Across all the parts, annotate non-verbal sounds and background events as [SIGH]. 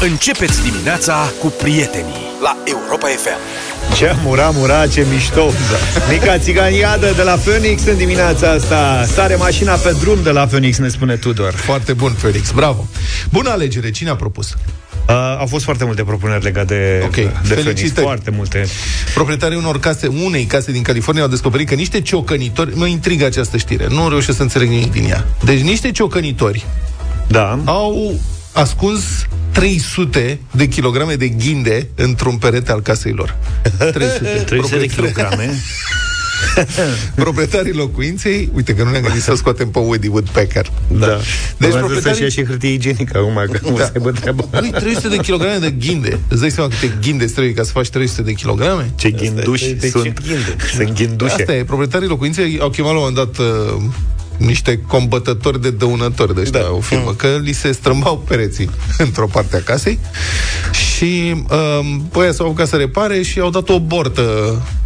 Începeți dimineața cu prietenii la Europa FM. Ce mura, mura, ce mișto da. Mica țiganiadă de la Phoenix în dimineața asta Sare mașina pe drum de la Phoenix, ne spune Tudor Foarte bun, Felix, bravo Bună alegere, cine a propus? Uh, au fost foarte multe propuneri legate de, Ok, de Phoenix, felicitări. foarte multe. Proprietarii unor case, unei case din California au descoperit că niște ciocănitori, mă intrigă această știre, nu reușesc să înțeleg nimic din ea. Deci niște ciocănitori Da. au ascuns 300 de kilograme de ghinde într-un perete al casei lor. 300. 300 de Proprietari- kilograme. [LAUGHS] Proprietarii locuinței, uite că nu ne-am gândit să [LAUGHS] scoatem pe Woody Woodpecker. Da. Deci Deci proprietarii... proprietarii- să-și ia și hârtie igienică acum, că nu Da. să aibă treaba. Ui, 300 de kilograme de ghinde. Îți dai seama câte ghinde îți trebuie ca să faci 300 de kilograme? Ce ghinduși de ce sunt. ghinde? Sunt ghindușe. Asta e, proprietarii locuinței au chemat la un moment dat uh, niște combătători de dăunători de ăștia, da. o firmă, că li se strâmbau pereții [LAUGHS] într-o parte a casei și um, băia s-au apucat să repare și au dat o bortă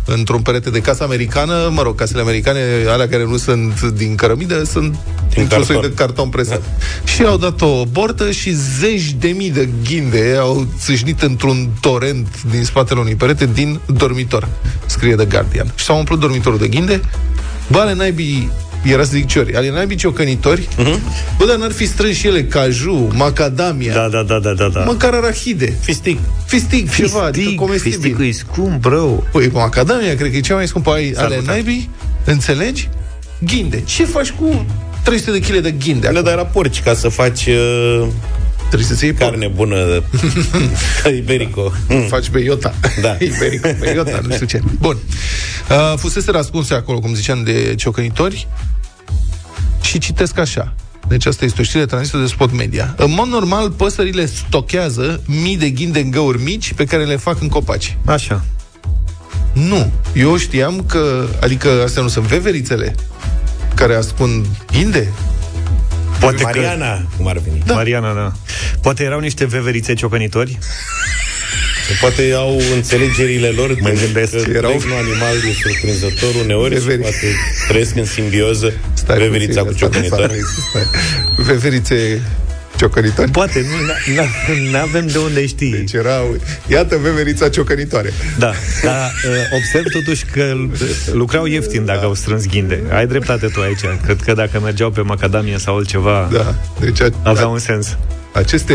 într-un perete de casă americană, mă rog, casele americane, alea care nu sunt din cărămidă, sunt Din într-un soi carton. de carton presat. Da. Și au dat o bortă și zeci de mii de ghinde au țâșnit într-un torent din spatele unui perete din dormitor, scrie The Guardian. Și s-au umplut dormitorul de ghinde, bă, ale naibii era să zic ciori, ale naibii ciocănitori, uh-huh. bă, dar n-ar fi strâns și ele caju, macadamia, Da, da, da, da, da, da. măcar arahide, Fistic. fistic, ceva, adică Fistic, comestibil. fisticul e scump, rău. Păi, macadamia, cred că e cea mai scumpă ai ale putea. naibii, înțelegi? Ghinde. Ce faci cu 300 de kg de ghinde? Le acum? dai la porci ca să faci uh, Trebuie să-ți iei porc. carne bună [LAUGHS] ca Iberico. Mm. Faci pe Iota. Da. [LAUGHS] Iberico, pe Iota, nu știu ce. Bun. Uh, fusese răspunse acolo, cum ziceam, de ciocănitori și citesc așa. Deci asta este o știre transmisă de Spot Media. În mod normal, păsările stochează mii de ghinde în găuri mici pe care le fac în copaci. Așa. Nu. Eu știam că, adică astea nu sunt veverițele care ascund ghinde? Poate Mariana, cum ar veni. Da. Mariana, da. Poate erau niște veverițe ciocănitori. Poate au înțelegerile lor Mă de- gândesc. că Erau- regnul animal e surprinzător uneori și Veveri. poate trăiesc în simbioză Stai veverița cu puțin, asta nu ciocănitoare. există. Veverițe ciocănitori? Poate, nu avem de unde ști. Deci era, iată veverița ciocănitoare. Da, dar uh, observ totuși că uh, lucrau ieftin dacă au strâns ghinde. Ai dreptate tu aici. Cred că dacă mergeau pe macadamie sau altceva, Da, deci a, avea a, un sens. aceste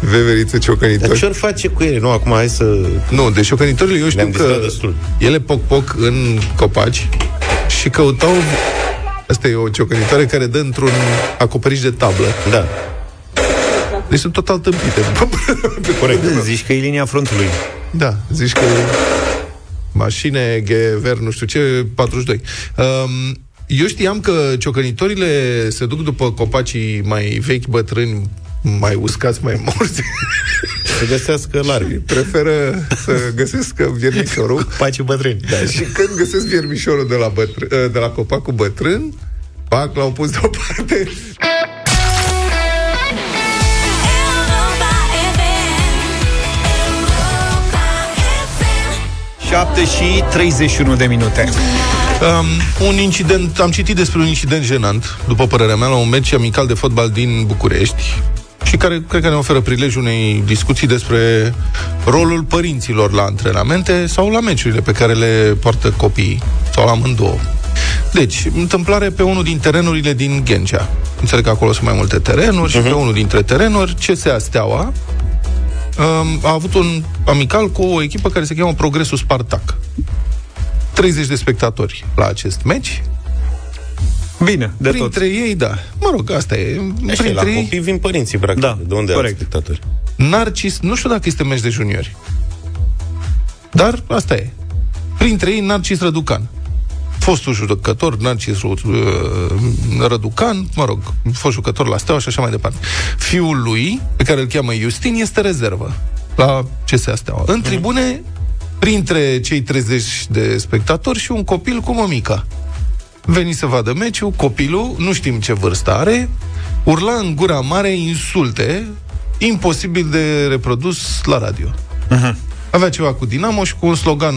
veverițe Dar ciocănitori... ce ori face cu ele? Nu, acum hai să... Nu, deci ciocănitorile eu știu Ne-am că distrat destul. ele poc-poc în copaci și căutau... Asta e o ciocănitoare care dă într-un acoperiș de tablă. Da. Deci sunt total tâmpite. [LAUGHS] Corect. Zici că e linia frontului. Da, zici că mașine, GVR, nu știu ce, 42. Um, eu știam că ciocănitorile se duc după copacii mai vechi, bătrâni, mai uscați, mai morți. Să găsească larg. Preferă să găsesc viermișorul. Pace bătrâni. Da, și când găsesc viermișorul de la, bătrân, de la copacul bătrân, pac, l-au pus deoparte. Europa FM. Europa FM. 7 și 31 de minute. Um, un incident, am citit despre un incident jenant, după părerea mea, la un meci amical de fotbal din București și care cred că ne oferă prilejul unei discuții despre rolul părinților la antrenamente sau la meciurile pe care le poartă copiii, sau la amândouă. Deci, întâmplare pe unul din terenurile din Ghencea. Înțeleg că acolo sunt mai multe terenuri și pe unul dintre terenuri, CSA Steaua um, a avut un amical cu o echipă care se cheamă Progresul Spartac. 30 de spectatori la acest meci. Bine, de tot. Printre ei, da. Mă rog, asta e. Așa, la Printre ei, copii vin părinții, practic. Da, de unde corect. au spectatori? Narcis, nu știu dacă este meci de juniori. Dar asta e. Printre ei, Narcis Răducan. Fostul jucător, Narcis uh, Răducan, mă rog, fost jucător la Steaua și așa mai departe. Fiul lui, pe care îl cheamă Justin, este rezervă la CSA Steaua. În tribune, printre cei 30 de spectatori și un copil cu mămica. Veni să vadă meciul, copilul, nu știm ce vârstă are, urla în gura mare insulte imposibil de reprodus la radio. Avea ceva cu Dinamo și cu un slogan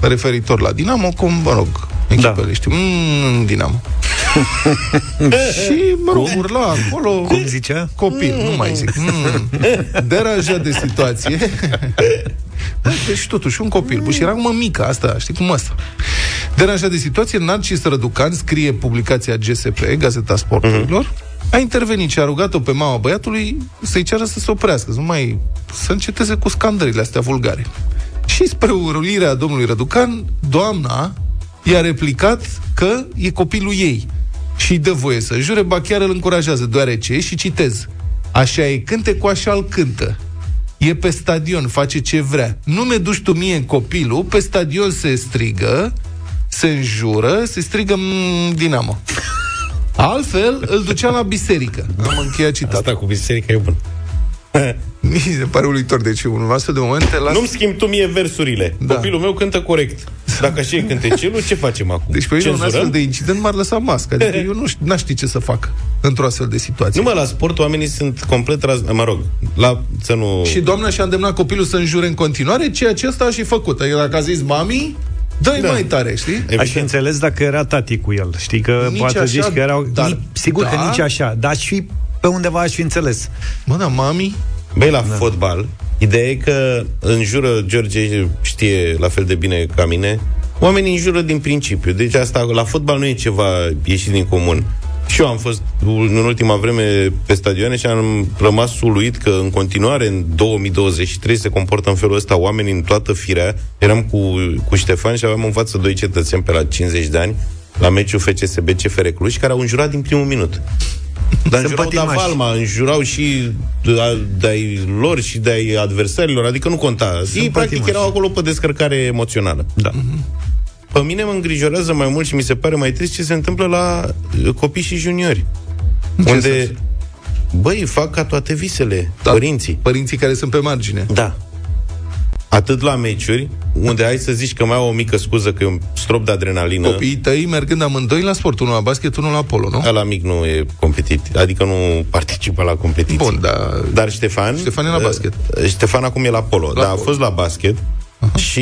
referitor la Dinamo, cum, mă rog, echipele, da. știu, mm, Dinamo. [LAUGHS] și, mă rog, urla acolo... Cum zicea? Copil, nu mai zic. Mm. Deranjat de situație. [LAUGHS] Bă, Deci totuși un copil. Bă, și era mămică asta, știi cum asta. Deranjat de situație, Narcis Răducan scrie publicația GSP, Gazeta Sporturilor, a intervenit și a rugat-o pe mama băiatului să-i ceară să se oprească, să nu mai să înceteze cu scandările astea vulgare. Și spre urulirea domnului Răducan, doamna i-a replicat că e copilul ei și îi dă voie să jure, ba chiar îl încurajează, deoarece, și citez, așa e cânte cu așa îl cântă. E pe stadion, face ce vrea. Nu mi duci tu mie copilul, pe stadion se strigă, se înjură, se strigă "Mm, Dinamo. [LAUGHS] Altfel, îl ducea la biserică. Am încheiat citatul. Asta cu biserica e bun. [LAUGHS] Mi se pare uluitor. Deci, un astfel de moment te las... Nu-mi schimbi tu mie versurile. Da. Da. Copilul meu cântă corect. Dacă așa e cântecelul, ce facem acum? Deci pe mine un astfel Cenzurăm? de incident m-ar lăsa mască. Adică eu nu știu, n-aș ști ce să fac într-o astfel de situație. Nu mă, la sport oamenii sunt complet raz... Mă rog, la, să nu... Și doamna și-a îndemnat copilul să înjure în continuare, ceea ce ăsta a și făcut. Adică dacă a zis mami, dă-i da. Da. mai tare, știi? Aș fi Evident. înțeles dacă era tati cu el. Știi că Nici poate așa, zici că erau... dar- Ni- Sigur că da. nici așa, dar aș fi pe undeva aș fi înțeles. Mă, da, mami, Băi, la da. fotbal, ideea e că înjură, George știe la fel de bine ca mine, oamenii înjură din principiu. Deci asta, la fotbal nu e ceva ieșit din comun. Și eu am fost în ultima vreme pe stadioane și am rămas uluit că în continuare în 2023 se comportă în felul ăsta oamenii în toată firea. Eram cu, cu Ștefan și aveam în față doi cetățeni pe la 50 de ani la meciul FCSB CFR Cluj care au înjurat din primul minut. [LAUGHS] Dar înjurau da pătimași. Valma, înjurau și de- de-ai lor și de-ai adversarilor, adică nu conta. Ei, practic, pătimași. erau acolo pe descărcare emoțională. Da. Pe mine mă îngrijorează mai mult și mi se pare mai trist ce se întâmplă la uh, copii și juniori. unde, sens? băi, fac ca toate visele, Da. părinții. părinții care sunt pe margine. Da. Atât la meciuri, unde ai să zici că mai au o mică scuză că e un strop de adrenalină. Copiii tăi mergând amândoi la sport, unul la basket, unul la polo, nu? Ăla mic nu e competit, adică nu participă la competiții. Bun, dar Dar Ștefan... Ștefan e la uh, basket. Ștefan acum e la polo. La dar a polo. fost la basket și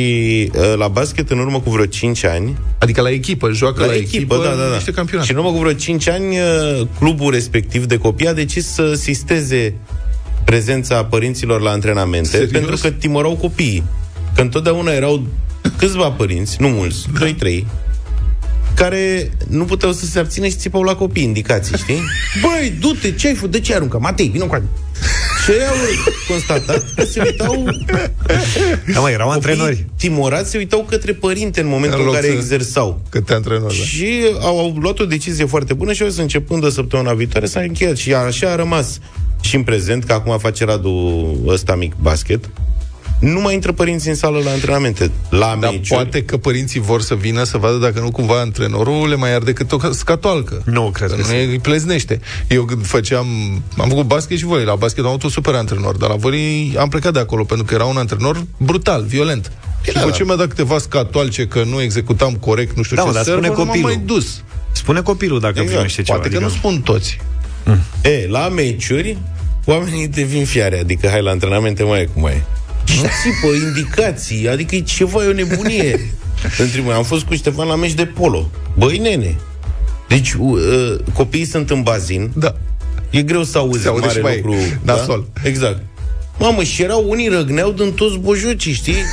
uh, la basket în urmă cu vreo 5 ani Adică la echipă, joacă la, la echipă, da, da, da. niște campionate. Și în urmă cu vreo 5 ani uh, clubul respectiv de copii a decis să sisteze prezența părinților la antrenamente Serios? pentru că timorau copiii. Că întotdeauna erau câțiva părinți, nu mulți, Da. doi, trei, care nu puteau să se abțină și țipau la copii indicații, știi? [LAUGHS] Băi, du-te, ce ai făcut? De ce ai aruncat? Matei, vină cu Și ei au constatat că se uitau Da, mă, erau copiii antrenori. timorați, se uitau către părinte în momentul În în, loc care să- exersau. Că te antrenori, da. Și au, au luat o decizie foarte bună și au zis, începând de săptămâna viitoare s-a încheiat. Și așa a rămas și în prezent, că acum face Radu ăsta mic basket, nu mai intră părinții în sală la antrenamente. La Dar meciuri. poate că părinții vor să vină să vadă dacă nu cumva antrenorul le mai arde cât o scatoalcă. Nu cred Că că nu se- îi pleznește. Eu când făceam... Am făcut basket și volei. La basket am avut un super antrenor, dar la volei am plecat de acolo pentru că era un antrenor brutal, violent. Și da, după da. ce mi-a dat câteva scatoalce că nu executam corect, nu știu Da, ce mă, dar server, spune nu m-am copilul. mai dus. Spune copilul dacă Exact. primește ceva. Poate că nu adică- spun toți. E, la meciuri, oamenii devin fiare, adică hai la antrenamente, mai e cum mai e. Și țipă indicații, adică e ceva, e o nebunie. [LAUGHS] Între noi, am fost cu Ștefan la meci de polo. Băi, nene, deci uh, copiii sunt în bazin, Da. E greu să auzi Se aude mare și mai lucru. [LAUGHS] nasol. Da? Exact. Mamă, și erau unii răgneau din toți bojocii, știi? [LAUGHS]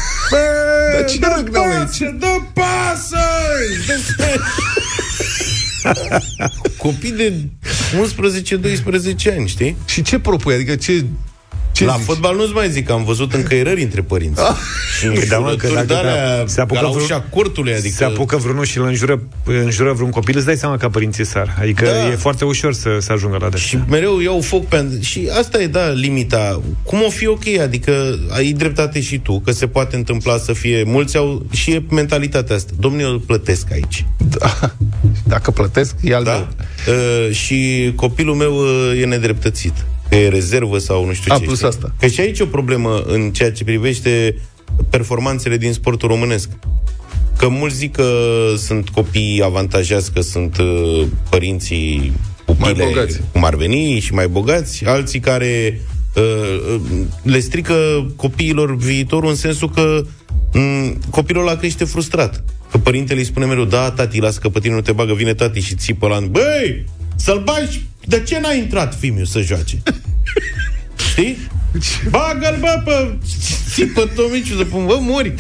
Dar cine răgneau aici? Dă pasă! Copii de 11-12 ani, știi? Și ce propui? Adică ce... ce la zici? fotbal nu-ți mai zic, am văzut încăierări între părinți. Și Da, mă, că înjurături dacă de-alea se apucă ca la vreo- ușa cortului, adică... Se apucă vreunul și îl înjură, înjură vreun copil, îți dai seama că părinții sar. Adică Da. e foarte ușor să, să ajungă la de Și mereu iau foc pe... Și asta e, da, limita. Cum o fi ok? Adică ai dreptate și tu, că se poate întâmpla să fie... Mulți au... Și e mentalitatea asta. Domnule, eu îl plătesc aici. Da. Dacă plătesc, e al Da? meu. Uh, și copilul meu uh, e nedreptățit. Că e rezervă sau nu știu A, ce. plus știi? asta. Că și aici e o problemă în ceea ce privește performanțele din sportul românesc. Că mulți zic că sunt copii avantajați, că sunt uh, părinții Mai pupile, bogați. cum ar veni, și mai bogați, alții care uh, uh, le strică copiilor viitorul în sensul că mm, copilul ăla crește frustrat. Că părintele îi spune mereu, da, tati, lasă că pe tine nu te bagă, vine tati și țipă la Băi, să-l bagi, de ce n-a intrat Fimiu să joace? Știi? Bagă-l, bă, pe... Țipă Tomiciu să pun, bă, mori.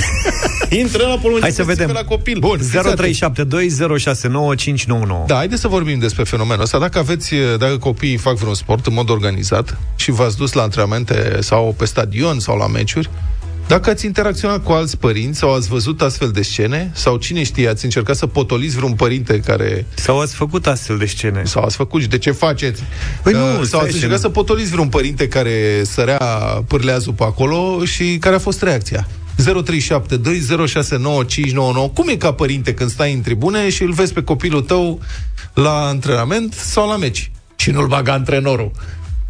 Intră la polonii Hai să vedem. la copil. Bun, fiți 0372069599. Da, haideți să vorbim despre fenomenul ăsta. Dacă aveți, dacă copiii fac vreun sport în mod organizat și v-ați dus la antrenamente sau pe stadion sau la meciuri, dacă ați interacționat cu alți părinți sau ați văzut astfel de scene, sau cine știe, ați încercat să potoliți vreun părinte care... Sau ați făcut astfel de scene? Sau ați făcut și de ce faceți? Păi nu, Uh, stai sau ați și încercat nu. să potoliți vreun părinte care sărea pârleazul pe acolo și care a fost reacția? 0372069599 Cum e ca părinte când stai în tribune și îl vezi pe copilul tău la antrenament sau la meci? Și nu-l baga antrenorul.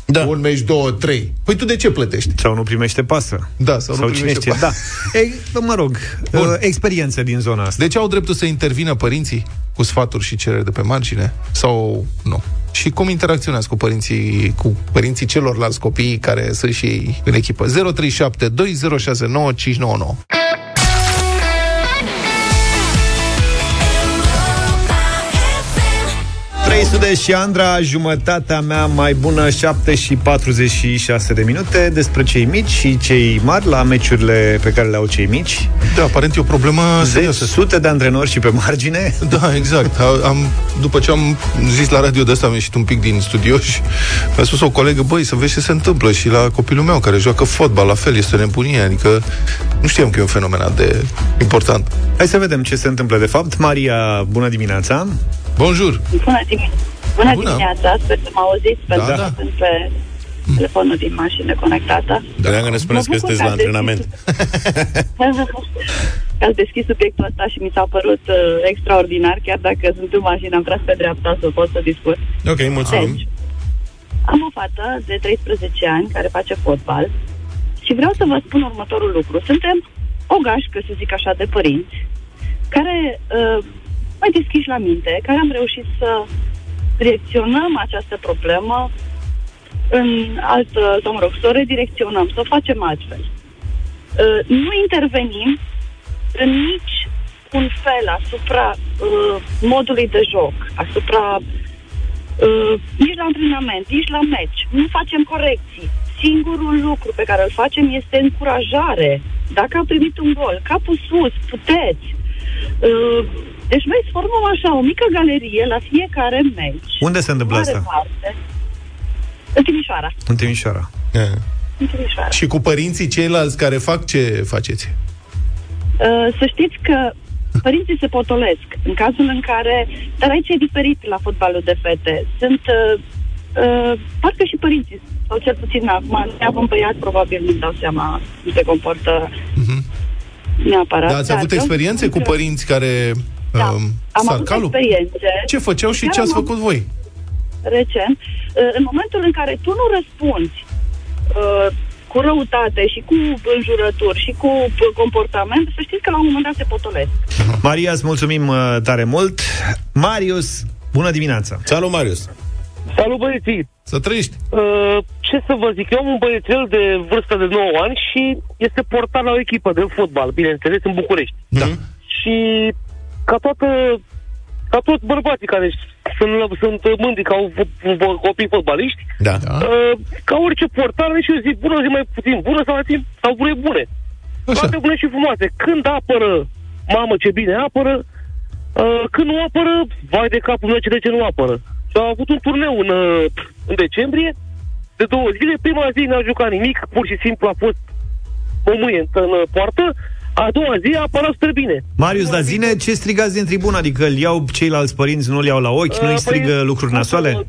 Da. Un meci, două, trei. Păi tu de ce plătești? Sau nu primește pasă. Da, sau, Sau nu cine primești știe, da. Ei, mă rog, Bun. uh, experiență din zona asta. Deci au dreptul să intervină părinții cu sfaturi și cereri de pe margine? Sau nu? Și cum interacționați cu părinții, cu părinții celorlalți copii care sunt și ei în echipă? 0372069599 300 și Andra, jumătatea mea mai bună, 7 și 46 de minute, despre cei mici și cei mari la meciurile pe care le au cei mici. Da, aparent e o problemă Zeci, serioasă. sute de antrenori și pe margine. [LAUGHS] Da, exact. A- Am, după ce am zis la radio de asta, am ieșit un pic din studio și mi-a spus o colegă, băi, să vezi ce se întâmplă și la copilul meu care joacă fotbal, la fel, este o nebunie, adică nu știam că e un fenomen atât de important. Hai să vedem ce se întâmplă de fapt. Maria, bună dimineața! Bonjour! Bună, dim- Bună, Bună. dimineața, sper să mă auziți, pentru Da, că da. sunt pe telefonul din mașină conectată. Dreagă, ne spuneți că Mă bucur sunteți că la ați antrenament. [LAUGHS] Că Ați deschis subiectul ăsta și mi s-a părut uh, extraordinar, chiar dacă sunt în mașină, am tras pe dreapta să pot să discut. Ok, mulțumim. Deci, am o fată de 13 ani care face fotbal și vreau să vă spun următorul lucru. Suntem o gașcă, să zic așa, de părinți care uh, mai deschiși la minte, care am reușit să direcționăm această problemă în altă, sau mă rog, să o redirecționăm, să o facem altfel. Uh, nu intervenim în nici un fel asupra uh, modului de joc, asupra uh, nici la antrenament, nici la meci. Nu facem corecții. Singurul lucru pe care îl facem este încurajare. Dacă a primit un gol, capul sus, puteți. Uh, deci noi formăm așa o mică galerie la fiecare meci. Unde se întâmplă Mare asta? Parte. În Timișoara. În Timișoara. Eh. În Timișoara. Și cu părinții ceilalți care fac, ce faceți? Uh, să știți că părinții se potolesc în cazul în care, dar aici e diferit la fotbalul de fete. Sunt, uh, uh, parcă și părinții, sau cel puțin acum, neavând băiat, probabil nu-mi dau seama cum se comportă neapărat. Da, ați Dar avut vreau să experiențe spun cu că- părinți care Da, um, am sar avut calul? experiențe. Ce făceau și Chiar ce ați am făcut voi? recent, uh, în momentul în care tu nu răspunzi uh, cu răutate și cu înjurături și cu uh, comportament, să știți că la un moment dat se potolesc. Maria, îți mulțumim uh, tare mult. Marius, bună dimineața! Salut, Marius. Salut băieții! Să trăiești. Uh, ce să vă zic, eu am un băiețel de vârstă de 9 ani și este portat la o echipă de fotbal, bineînțeles, în București. Da. Și ca toată ca toți bărbații care sunt, sunt mândri că au v- v- copii fotbaliști, Da. Da. uh, ca orice portar, și eu zic bună zi mai puțin bună sau mai puțin, sau bune bune. Așa. Toate bune și frumoase. Când apără, mamă ce bine apără, uh, când nu apără, vai de capul meu ce de ce nu apără. Și a avut un turneu în, uh, în decembrie, de două zile, prima zi n-a jucat nimic, pur și simplu a fost o mâie în, în uh, poartă, a doua zi a apărat super bine. Marius, dar zine ce strigați din tribună? Adică îl iau ceilalți părinți, nu-l iau la ochi, nu-i Uh, strigă păi, lucruri cum nasoale? să-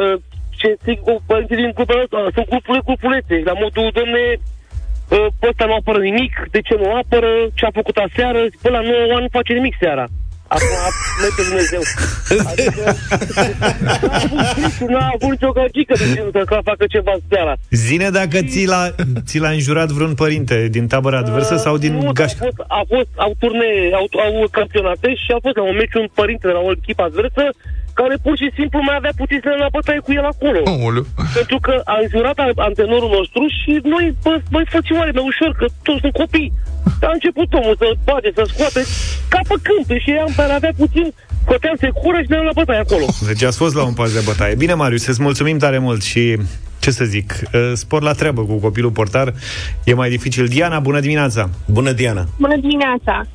uh, Ce zic cu părinții din grupul ăsta, sunt grupurile, grupulețe, la modul, domne, uh, pe ăsta nu apără nimic, de ce nu apără, ce a făcut aseară, până la 9 ani nu face nimic seara. Acum, merge Dumnezeu. Adică, n-a avut Cristi, n-a avut nicio gagică de genul să ca- facă ceva seara. Zine dacă ți l-a, ți l-a înjurat vreun părinte din tabăra adversă sau din nu, dar gașcă? A fost, a fost, au turnee, au, au campionate și a fost la un meci un părinte de la o echipă adversă care pur și simplu mai avea puțin să la bătaie cu el acolo. Aoleu. Pentru că a înjurat a- antrenorul nostru și noi, bă, băi, frățioare, mai ușor, că toți sunt copii. A început omul să bage, să scoate ca pe câmp și am mai avea puțin, scoteam secură și ne-am la bătaie acolo. [LAUGHS] Deci ați fost la un pas de bătaie. Bine, Marius, îți mulțumim tare mult și ce să zic, uh, spor la treabă cu copilul portar e mai dificil. Diana, bună dimineața! Bună, Diana! Bună dimineața!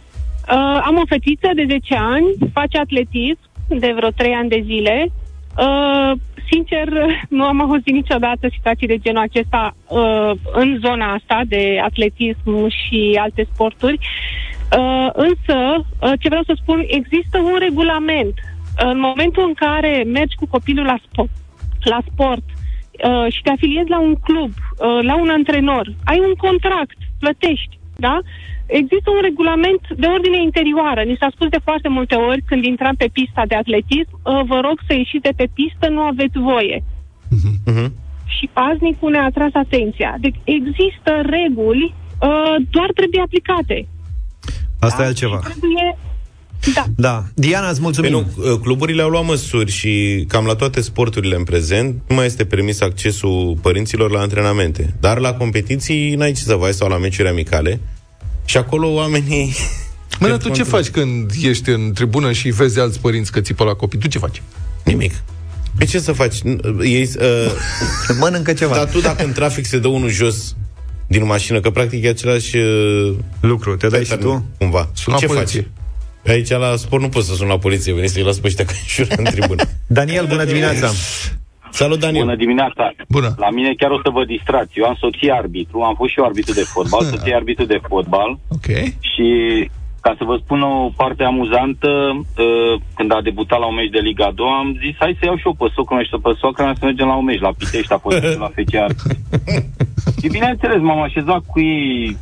Uh, am o fetiță de 10 ani, face atletism de vreo 3 ani de zile. Uh, sincer, nu am auzit niciodată situații de genul acesta uh, în zona asta de atletism și alte sporturi. Uh, însă, uh, ce vreau să spun, există un regulament. În momentul în care mergi cu copilul la sport, la sport uh, și te afiliezi la un club, uh, la un antrenor, ai un contract, plătești, da? Există un regulament de ordine interioară. Ni s-a spus de foarte multe ori când intram pe pista de atletism, uh, vă rog să ieșiți de pe pistă, nu aveți voie. Mhm. Și paznicul ne-a atras atenția. Deci există reguli, uh, doar trebuie aplicate. Asta e altceva. Trebuie... Da. Da. Diana, îți mulțumim. Păi nu, uh, cluburile au luat măsuri și cam la toate sporturile în prezent nu mai este permis accesul părinților la antrenamente. Dar la competiții n-ai ce să vai sau la meciuri amicale. Și acolo oamenii... Mă, dar tu ce faci când ești în tribună și vezi alți părinți că țipă la copii? Tu ce faci? Nimic. Pe ce să faci? N- Ei, uh, [LAUGHS] Mănâncă ceva. dar tu dacă în trafic se dă unul jos din mașină, că practic e același uh, Lucru, te dai și pattern, tu? Cumva. Suna ce poliție. faci? Aici la sport nu poți să suni la poliție, veni să-i las pe ăștia că [LAUGHS] înjură în tribună. Daniel, bună dimineața! [LAUGHS] Salut, Daniel! Bună dimineața! Bună. La mine chiar o să vă distrați. Eu am soție arbitru, am fost și eu arbitru de fotbal, soție arbitru de fotbal Ok. și ca să vă spun o parte amuzantă, uh, când a debutat la un meci de Liga 2, am zis, hai să iau și eu pe socră și pe socră mea să mergem la un meci, la Pitești, a fost la FCR. [LAUGHS] și bineînțeles, m-am așezat cu ei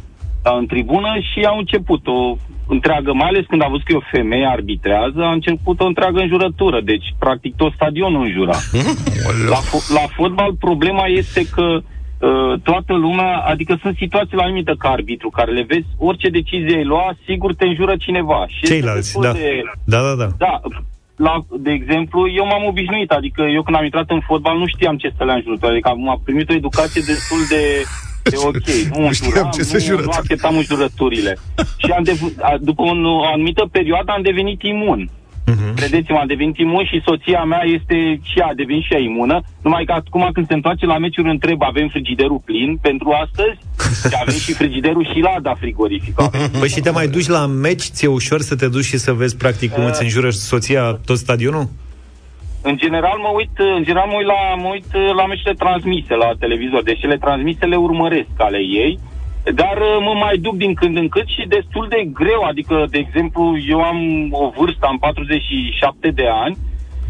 uh, în tribună și au început o întreagă, mai ales când a văzut că e o femeie arbitrează, a început o întreagă înjurătură. Deci, practic, tot stadionul înjura. [LAUGHS] La, fo- la fotbal problema este că uh, toată lumea, adică sunt situații la limită ca arbitru, care le vezi, orice decizie ai lua, sigur te înjură cineva. Și este Ceilalți, destul da. De, Da, da, da. da, la, de exemplu, eu m-am obișnuit, adică eu când am intrat în fotbal nu știam ce să le înjurături, adică am, am primit o educație destul de, de ok. [LAUGHS] Nu, Nu știam înjuram, ce să nu, jurături. nu acceptam înjurăturile. Și am dev- a, după un, o anumită perioadă am devenit imun. Mhm. Credeți-mă, am devenit imun și soția mea este și ea a devenit și ea imună. Numai că acum când se întoarce la meciuri întreb, avem frigiderul plin pentru astăzi? [LAUGHS] Și avem și frigiderul și lada frigorific. Avem [LAUGHS] Păi și te mai duci la meci? Ți-e ușor să te duci și să vezi practic cum îți înjură soția tot stadionul? În general mă uit, în general mă uit la, mă uit uh, la meciurile transmise la televizor, deci cele transmise le urmăresc ale ei, dar uh, mă mai duc din când în când și destul de greu, adică, de exemplu, eu am o vârstă, am 47 de ani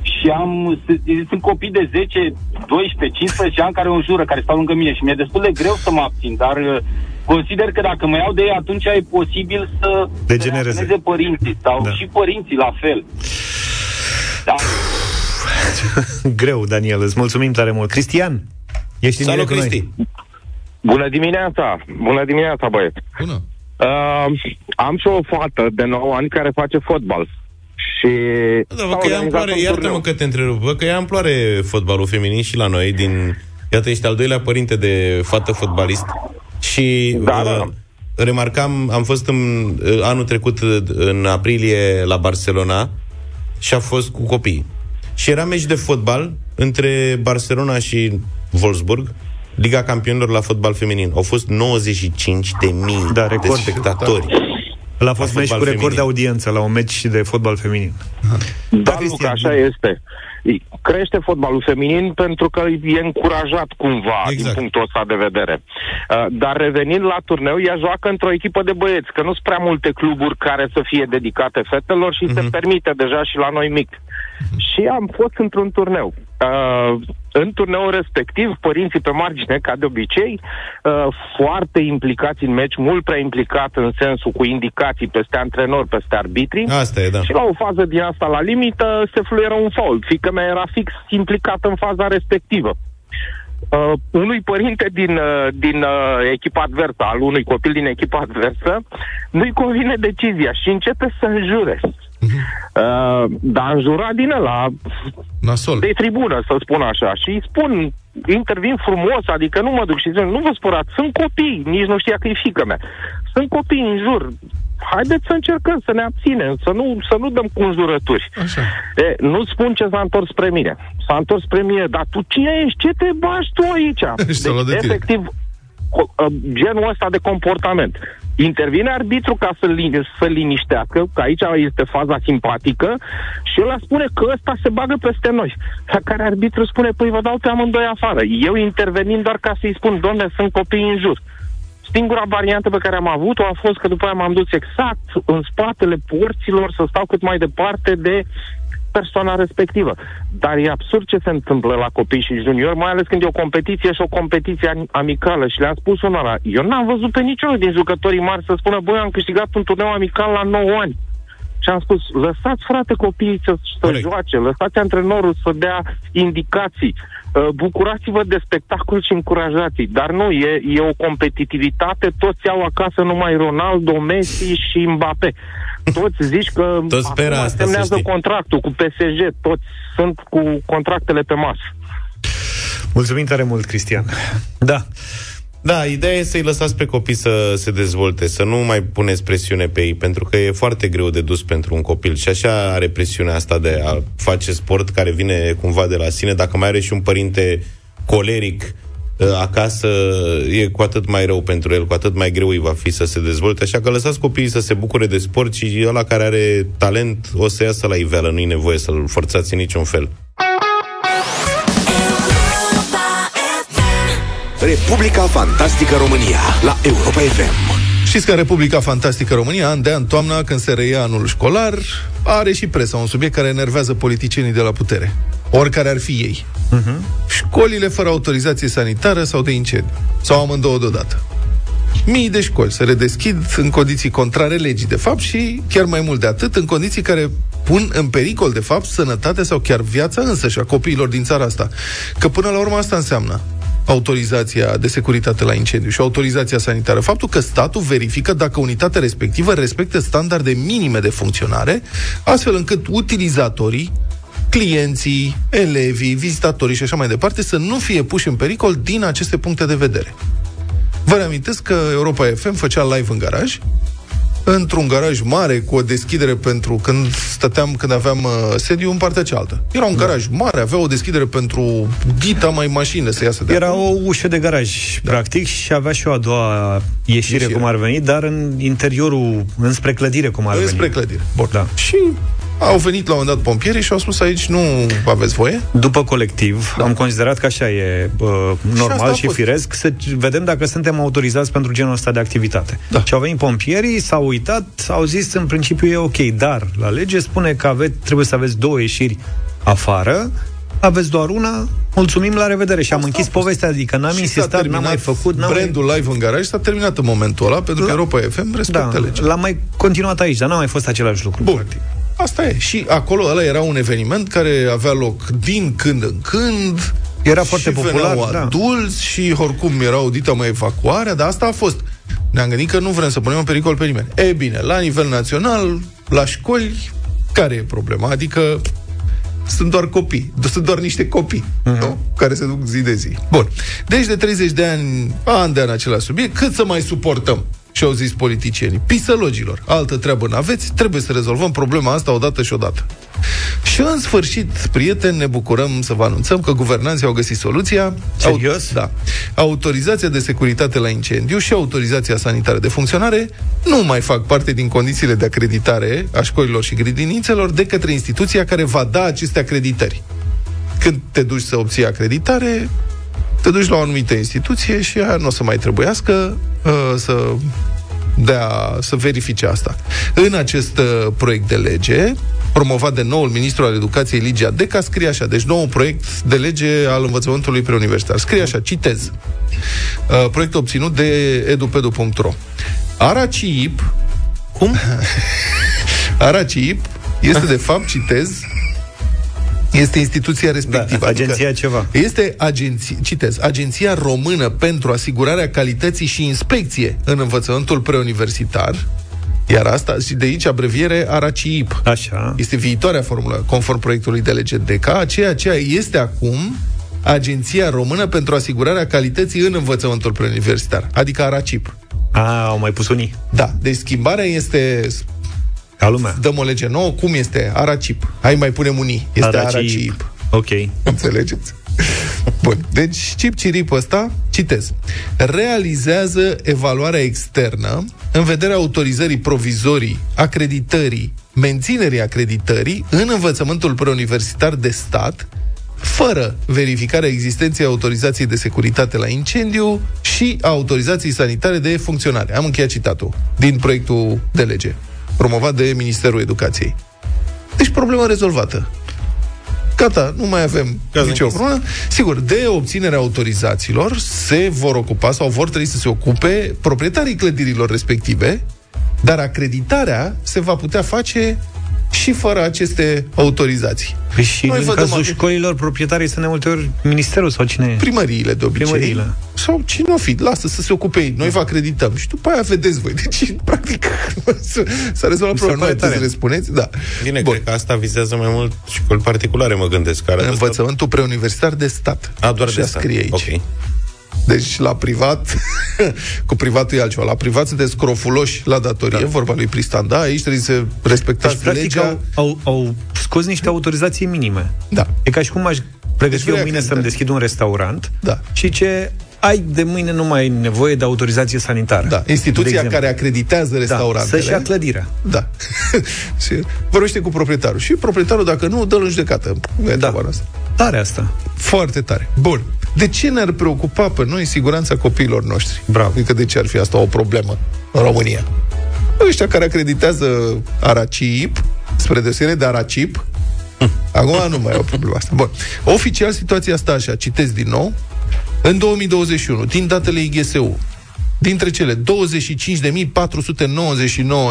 și am, s- sunt copii de 10, 12, 15 ani care o înjură, care stau lângă mine și mi-e destul de greu să mă abțin, dar uh, consider că dacă mă iau de ei, atunci e posibil să Degenereze. să reacționeze părinții sau Da. da. și părinții la fel. Da. [LAUGHS] Greu, Daniel, îți mulțumim tare mult. Cristian, ești în Salut, direct cu noi. Cristi! Bună dimineața! Bună dimineața, băieți! Bună. Uh, am și o fată de 9 ani care face fotbal. Și Da, bă, s-a că ia organizat amploare, un iartă-mă turneu. că te întrerup, bă, că ia amploare fotbalul feminin și la noi, din... Iată, ești al doilea părinte de fată fotbalist și Da, uh, da. remarcam, am fost în, uh, anul trecut uh, în aprilie la Barcelona și a fost cu copii. Și era meci de fotbal între Barcelona și Wolfsburg, Liga Campionilor la fotbal feminin. Au fost 95 de mii Da, de record. spectatori. El a fost La meci cu fotbal record de feminin. audiență la un meci de fotbal feminin. Da, Cristian, Luca, așa este. Crește fotbalul feminin pentru că e încurajat cumva Exact. din punctul ăsta de vedere. Uh, Dar revenind la turneu, ea joacă într-o echipă de băieți, că nu sunt prea multe cluburi care să fie dedicate fetelor și se permite deja și la noi mic. Și am fost într-un turneu. Uh, în turneul respectiv, părinții pe margine, ca de obicei, uh, foarte implicați în meci, mult prea implicat în sensul cu indicații peste antrenori, peste arbitri. Asta e, da. Și la o fază din asta la limită se fluieră un fault. Fică mea era fix implicat în faza respectivă. Uh, unui părinte din, uh, din uh, echipa adversă, al unui copil din echipa adversă, nu-i convine decizia și începe să înjure. Uh, dar înjura din ăla, Nasol. de tribună, să spun așa. Și îi spun intervin frumos, adică nu mă duc și zic, nu vă spărați, sunt copii, nici nu știa că e fică mea. Sunt copii în jur, haideți să încercăm să ne abținem, să nu, să nu dăm cu înjurături. Așa. E, nu spun ce s-a întors spre mine. S-a întors spre mine, dar tu cine ești? Ce te bași tu aici? [LAUGHS] Și s-a luat de tine. efectiv, co- uh, genul ăsta de comportament. Intervine arbitru ca să-l, lini- să liniștească, că aici este faza simpatică, și el spune că ăsta se bagă peste noi. La care arbitru spune, păi vă dau pe amândoi afară. Eu intervenim doar ca să-i spun, domne, sunt copii în jur. Singura variantă pe care am avut-o a fost că după aia m-am dus exact în spatele porților să stau cât mai departe de persoana respectivă. Dar e absurd ce se întâmplă la copii și juniori, mai ales când e o competiție și o competiție am- amicală. Și le-am spus unora, eu n-am văzut pe niciunul din jucătorii mari să spună, băi, am câștigat un turneu amical la 9 ani. Și am spus, lăsați frate copiii să, să Corect. joace, lăsați antrenorul să dea indicații, Uh, bucurați-vă de spectacol și încurajați Dar nu, e, e o competitivitate, toți au acasă numai Ronaldo, Messi și Mbappé. Toți zici că Toți speră acum asta, să semnează știi. contractul cu PSG, toți sunt cu contractele pe masă. Mulțumim tare mult, Cristian. Da. Da, ideea e să-i lăsați pe copii să se dezvolte, să nu mai puneți presiune pe ei, pentru că e foarte greu de dus pentru un copil și așa are presiunea asta de a face sport care vine cumva de la sine. Dacă mai are și un părinte coleric uh, acasă, e cu atât mai rău pentru el, cu atât mai greu îi va fi să se dezvolte. Așa că lăsați copiii să se bucure de sport și ăla care are talent o să iasă la iveală, nu-i nevoie să-l forțați în niciun fel. Europa FM. Republica Fantastică România la Europa FM. Știți că în Republica Fantastică România, an de an, toamna, când se reia anul școlar, are și presa un subiect care enervează politicienii de la putere. Oricare ar fi ei. Uh-huh. Școlile fără autorizație sanitară sau de incendiu. Sau amândouă deodată. Mii de școli se redeschid în condiții contrare legii, de fapt, și chiar mai mult de atât, în condiții care pun în pericol, de fapt, sănătatea sau chiar viața însăși a copiilor din țara asta. Că până la urmă asta înseamnă autorizația de securitate la incendiu și autorizația sanitară. Faptul că statul verifică dacă unitatea respectivă respectă standarde minime de funcționare, astfel încât utilizatorii, clienții, elevii, vizitatorii și așa mai departe să nu fie puși în pericol din aceste puncte de vedere. Vă reamintesc că Europa FM făcea live în garaj, într-un garaj mare cu o deschidere pentru când stăteam, când aveam uh, sediu în partea cealaltă. Era un garaj mare, avea o deschidere pentru ghita mai mașină să iasă de Era acolo. o ușă de garaj, da. practic, și avea și o a doua ieșire, Ieșire. cum ar veni, dar în interiorul, înspre clădire, cum ar Înspre veni. clădire. Bun. Da. Și au venit la un moment dat pompierii și au spus aici nu aveți voie. După colectiv, da. am considerat că așa e uh, asta normal a și, fost. firesc să vedem dacă suntem autorizați pentru genul ăsta de activitate. Da. Și au venit pompierii, s-au uitat, au zis în principiu e ok, dar la lege spune că ave- trebuie să aveți două ieșiri afară, aveți doar una, mulțumim, la revedere. Și am Asta închis a fost. povestea, adică n-am Și s-a insistat, n-am terminat mai făcut, n-am mai... brandul live în garaj s-a terminat în momentul ăla, pentru că La- Europa FM respectă Da, legea. l-am mai continuat aici, dar n-a mai fost același lucru. Bun. Asta e. Și acolo ăla era un eveniment care avea loc din când în când. Era foarte și popular, veneau da. adulți și oricum era audită mai evacuarea, dar asta a fost. Ne-am gândit că nu vrem să punem în pericol pe nimeni. E bine, la nivel național, la școli, care e problema? Adică sunt doar copii, [LAUGHS] sunt doar niște copii, uh-huh. nu? care se duc zi de zi. Bun. Deci de 30 de ani, an de an același subiect, cât să mai suportăm? Și au zis politicienii, pisălogilor, altă treabă n-aveți, trebuie să rezolvăm problema asta odată și odată. Și în sfârșit, prieteni, ne bucurăm să vă anunțăm că guvernanții au găsit soluția. Serios? Au, da. Autorizația de securitate la incendiu și autorizația sanitară de funcționare nu mai fac parte din condițiile de acreditare a școlilor și grădinițelor de către instituția care va da aceste acreditări. Când te duci să obții acreditare, te duci la o anumită instituție și aia nu o să mai trebuiască uh, să dea, să verifice asta. În acest uh, proiect de lege, promovat de noul ministru al educației Ligia Deca, scrie așa, deci nou proiect de lege al învățământului preuniversitar. Scrie așa, citez. Uh, proiect obținut de edupedu.ro Araciip Cum? [LAUGHS] Araciip este de fapt, citez, este instituția respectivă. Da, agenția ceva. Este agenție, citez, Agenția Română pentru Asigurarea Calității și Inspecție în învățământul preuniversitar, iar asta, și de aici abreviere ARACIIP. Așa. Este viitoarea formulă, conform proiectului de lege DK, ceea ce este acum Agenția Română pentru Asigurarea Calității în Învățământul Preuniversitar, adică ARACIP. A, au mai pus unii. Da, deci schimbarea este Ca lumea. dăm o lege nouă, cum este? Aracip. Hai mai punem unii. Este Aracip. Aracip. Ok. [LAUGHS] Înțelegeți? Bun. Deci, Cip Cirip ăsta, citez, realizează evaluarea externă în vederea autorizării provizorii, acreditării, menținerii acreditării în învățământul preuniversitar de stat, fără verificarea existenței autorizației de securitate la incendiu și a autorizației sanitare de funcționare. Am încheiat citatul din proiectul de lege promovat de Ministerul Educației. Deci problema rezolvată. Gata, nu mai avem Caz nicio închis. problemă. Sigur, de obținerea autorizațiilor se vor ocupa sau vor trebui să se ocupe proprietarii clădirilor respective, dar acreditarea se va putea face și fără aceste autorizații. Păi și Noi în vă dăm cazul acre- școlilor, proprietarii sunt de multe ori ministerul sau cine e? primăriile de obicei. Primăriile. Sau cine o fi, lasă să se ocupe ei. Noi vă acredităm și după aia vedeți voi. Deci, [LAUGHS] practic, [LAUGHS] s-a rezolvat Mi se problema. pare Nu tare. să răspuneți? Da. Bine, Bun. cred că asta vizează mai mult școli particulare, mă gândesc. Care Învățământul preuniversitar de stat. A, doar Așa de stat. scrie aici. Ok. Deci la privat, [LAUGHS] cu privatul e altceva. La privat sunteți scrofuloși la datorie, da. vorba lui Pristan. Da, aici trebuie să respectați Deci, practic, legea. au, au, au scos niște autorizații minime. Da. E ca și cum aș pregăti Deci vrei eu mâine să-mi acreditare. deschid un restaurant Da. și ce ai de mâine nu mai ai nevoie de autorizație sanitară. Da, De instituția exemplu. care acreditează da, restaurantele. să-și ia clădirea. Da. [LAUGHS] și vorbește cu proprietarul. Și proprietarul, dacă nu, dă-l în judecată. E Da. treaba asta. Tare asta. Foarte tare. Bun. De ce ne-ar preocupa pe noi siguranța copiilor noștri? Bravo. Adică de ce ar fi asta o problemă în România? Ăștia care acreditează Aracip, spre deosebire de Aracip, acum nu mai e o problemă asta. Bun. Oficial, situația asta așa, citesc din nou, în 2021, din datele IGSU, dintre cele 25.499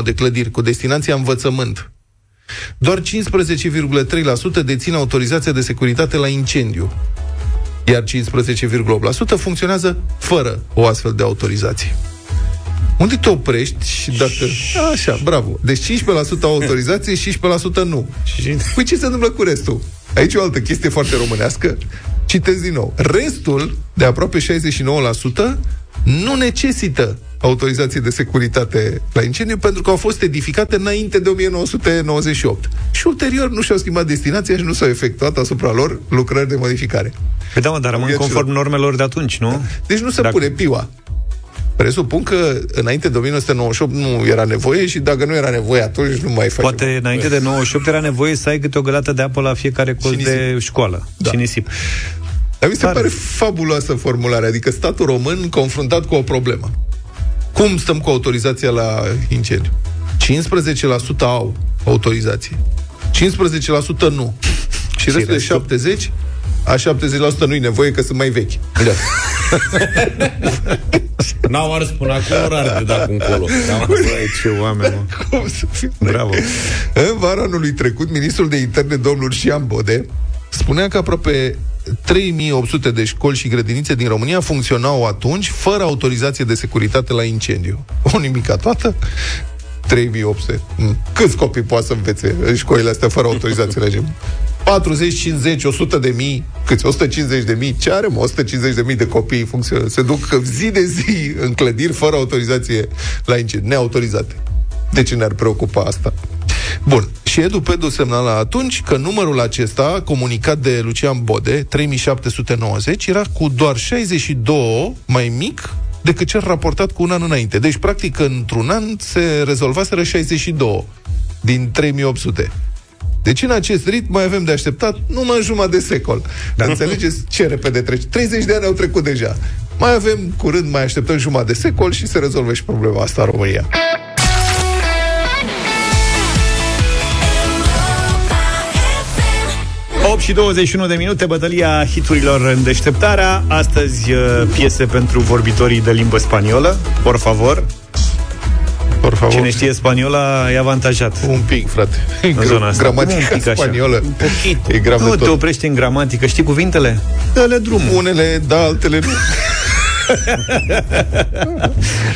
de clădiri cu destinația învățământ, doar 15,3% dețin autorizația de securitate la incendiu, iar 15,8% funcționează fără o astfel de autorizație. Unde te oprești și dacă... Așa, bravo. Deci 15% au autorizație, 15% nu. Păi ce se întâmplă cu restul? Aici e o altă chestie foarte românească. Citesc din nou. Restul, de aproape 69%, nu necesită autorizație de securitate la incendiu pentru că au fost edificate înainte de 1998. Și ulterior nu și-au schimbat destinația și nu s-au efectuat asupra lor lucrări de modificare. Păi da, mă, dar rămân Vieților. conform normelor de atunci, nu? Deci nu se Dacă- pune piua. Presupun că înainte de 1998 nu era nevoie și dacă nu era nevoie atunci nu mai facem. Poate înainte de 98 era nevoie să ai câte o găleată de apă la fiecare colț nisip. de școală. Da. Și nisip. Dar mi se Tare. pare fabuloasă formularea, adică statul român confruntat cu o problemă. Cum stăm cu autorizația la incendiu? 15% au autorizație. 15% nu. Și restul de 70, a 70% nu-i nevoie că sunt mai vechi. Da. [LAUGHS] N-au ars până acum, rar de dat încolo. N-au ars. Băi, ce oameni, mă. Cum să fie? Bravo. În vara anului trecut, ministrul de interne, domnul Șian Bode, spunea că aproape 3800 de școli și grădinițe din România funcționau atunci fără autorizație de securitate la incendiu. O nimica toată? 3800. Mm. Câți copii poate să învețe în școlile astea fără autorizație la incendiu? 40, 50, 100 de mii, câți? 150 de mii? Ce are, mă? 150 de mii de copii funcționează. Se duc zi de zi în clădiri fără autorizație la incendiu, neautorizate. De ce ne-ar preocupa asta? Bun. Și Edu Pedu semnala atunci că numărul acesta, comunicat de Lucian Bode, 3790, era cu doar 62 mai mic decât cel raportat cu un an înainte. Deci, practic, într-un an se rezolvaseră 62 din 3800. Deci în acest ritm mai avem de așteptat numai jumătate de secol. Dar [LAUGHS] înțelegeți ce repede trece? 30 de ani au trecut deja. Mai avem curând, mai așteptăm jumătate de secol și se rezolvă și problema asta în România. 8 și 21 de minute, bătălia hiturilor în deșteptarea. Astăzi uh, piese pentru vorbitorii de limbă spaniolă. Por favor. Por favor. Cine știe spaniola e avantajat. Un pic, frate. În zona asta. Gramatica Un pic așa. spaniolă. Un pochit. E grav nu de te tot. oprești în gramatică. Știi cuvintele? Dă-le drumul. Unele da, altele nu.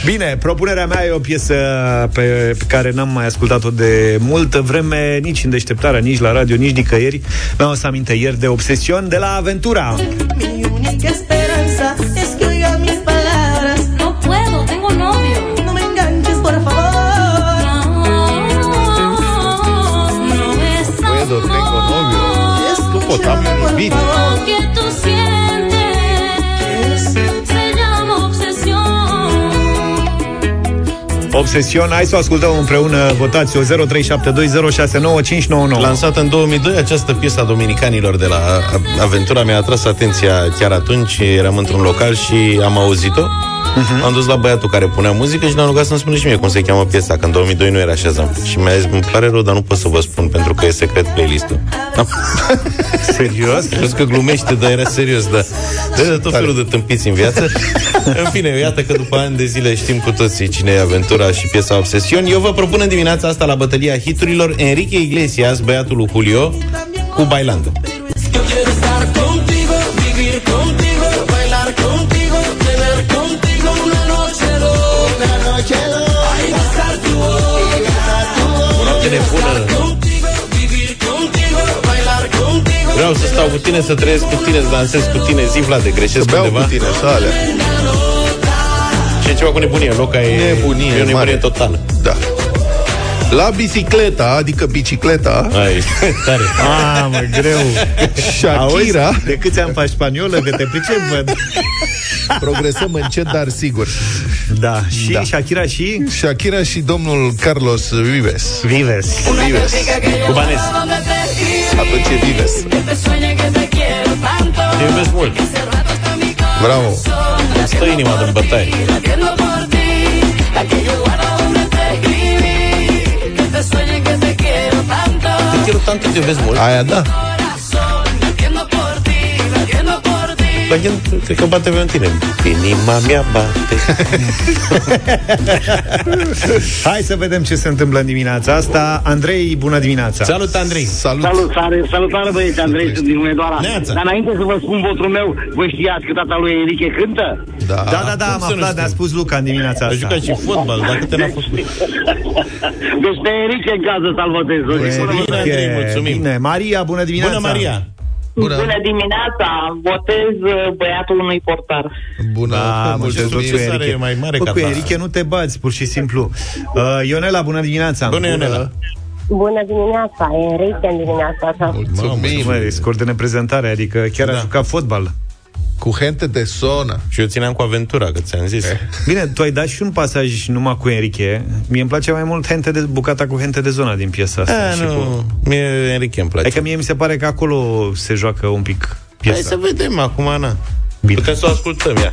Bine, propunerea mea e o piesă pe, pe care n-am mai ascultat-o de multă vreme, nici în deșteptarea, nici la radio, nici nicăieri. Mi-am să aminte ieri de Obsesion de la Aventura. Mi única esperanza es que oiga mis palabras. No puedo, tengo novio. No me enganches, por favor. No es Puedo, tengo novio. Nu pot, am un iubit. Lo que tú sientes obsesión. Obsesion, hai să o ascultăm împreună, votați-o 0372069599. Lansată în 2002, această piesă a dominicanilor de la Aventura mi-a atras atenția chiar atunci. Eram într-un local și am auzit-o. Uh-huh. Am dus la băiatul care punea muzică și ne-am rugat să-mi spune și mie cum se cheamă piesa, că în 2002 nu era Shazam. Și mi-a zis, îmi pare rău, dar nu pot să vă spun, pentru că e secret playlist-ul. [LAUGHS] Serios? Crezi că glumește, dar era serios, da. De, de tot felul de tâmpiți în viață. [LAUGHS] în fine, iată că după ani de zile știm cu toții cine e Aventura și piesa Obsesion. Eu vă propun în dimineața asta la bătălia hiturilor Enrique Iglesias, băiatul lui Julio, cu Bailando. Yo quiero estar contigo, vivir contigo, bailar contigo, nebună. Contigo, vivir contigo, bailar contigo. Vreau să stau cu tine, să trăiesc cu tine, să dansez cu tine. Zi, Vlade, greșesc Beau undeva? cu tine, așa alea. Și e ceva cu nebunie. Loca e, Nebunie e o nebunie mare. totală. Da. La bicicleta, adică bicicleta, Ai, tare. Ah, mă, greu. Shakira, Auzi, de câți ani faci spaniolă, că te pricep, văd. progresăm încet, dar sigur. Da, și Da. Shakira și Shakira și domnul Carlos Vives. Vives. Vives. Cubanez. Atunci e Vives. Que te sueñe que te quiero tanto. Te iubesc mult. Hace rato está mi Bravo. corazón Stă inima din bătaie. Quiero tanto, te iubesc mult. Aia da. Corazón latiendo por ti, latiendo por ti. La gen, cred că bate pe în tine. Inima mea bate. [LAUGHS] Hai să vedem ce se întâmplă în dimineața asta. Andrei, bună dimineața. Salut, Andrei. Salut. Salutare, salutare băieți, Andrei, sunt din Hunedoara. Neața. Dar înainte să vă spun votul meu, voi știați că tata lui Enrique cântă? Da. Da, da, da, am Cum să nu aflat, ne-a știm? spus Luca în dimineața A asta. jucat și fotbal, dacă te n-a fost... [LAUGHS] Deci pe Enrique în casă să-l votez. Bine, Andrei, mulțumim. Bine, Maria, bună dimineața. Bună, Maria. Bună. dimineața, votez uh, băiatul unui portar. Bună. Da, mă, Mulțumim. ce ce sare e mai mare Bă, ca cu ta. Enrique nu te bați, pur și simplu. Uh, Ionela, bună dimineața. Bună, Ionela. Bună dimineața, Enrique în dimineața asta. Mulțumim. Mă, scor de neprezentare, adică chiar Da. a jucat fotbal. Cu gente de zonă. Și eu țineam cu aventura, că ți-am zis. Bine, tu ai dat și un pasaj numai cu Enrique. Mie îmi place mai mult hente de, bucata cu hente de zona din piesa asta. A, și nu, Cu... mie Enrique îmi place. Adică mie mi se pare că acolo se joacă un pic Hai piesa. să vedem acum, Ana. Bine. Putem să o ascultăm, ia.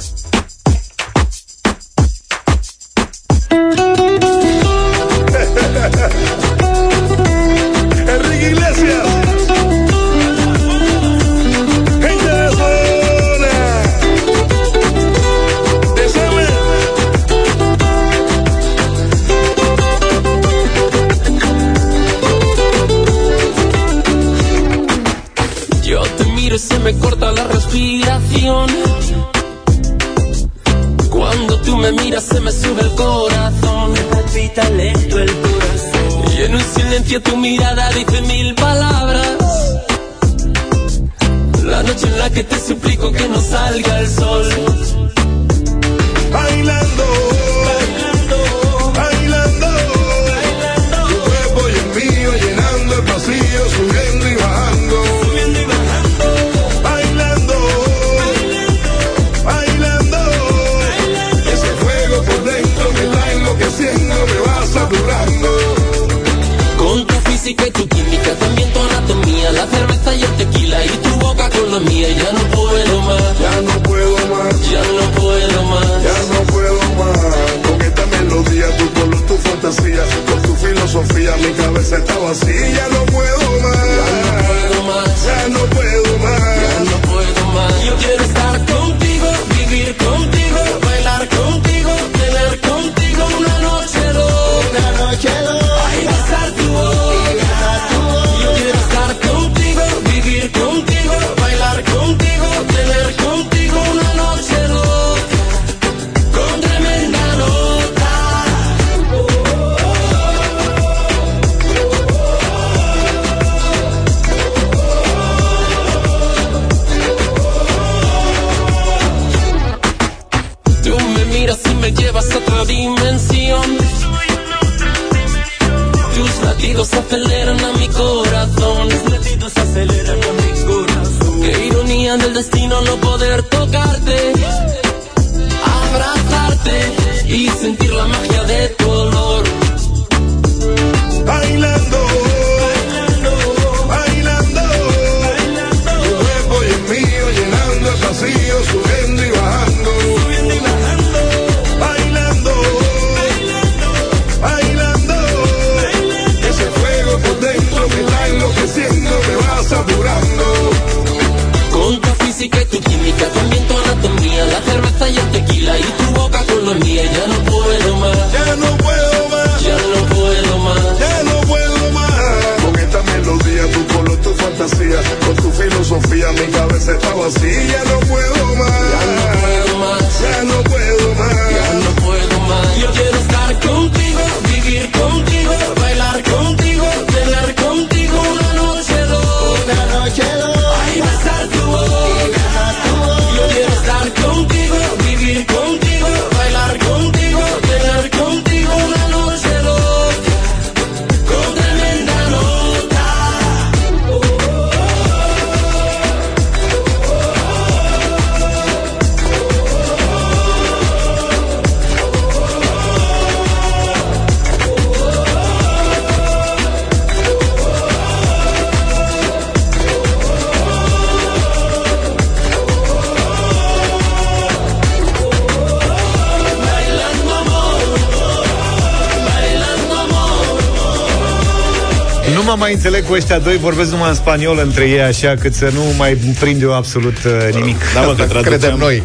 Înțeleg cu ăștia doi, vorbesc numai în spaniolă între ei, așa, cât să nu mai prinde eu absolut uh, nimic. Da, mă, că traduceam, Credem noi.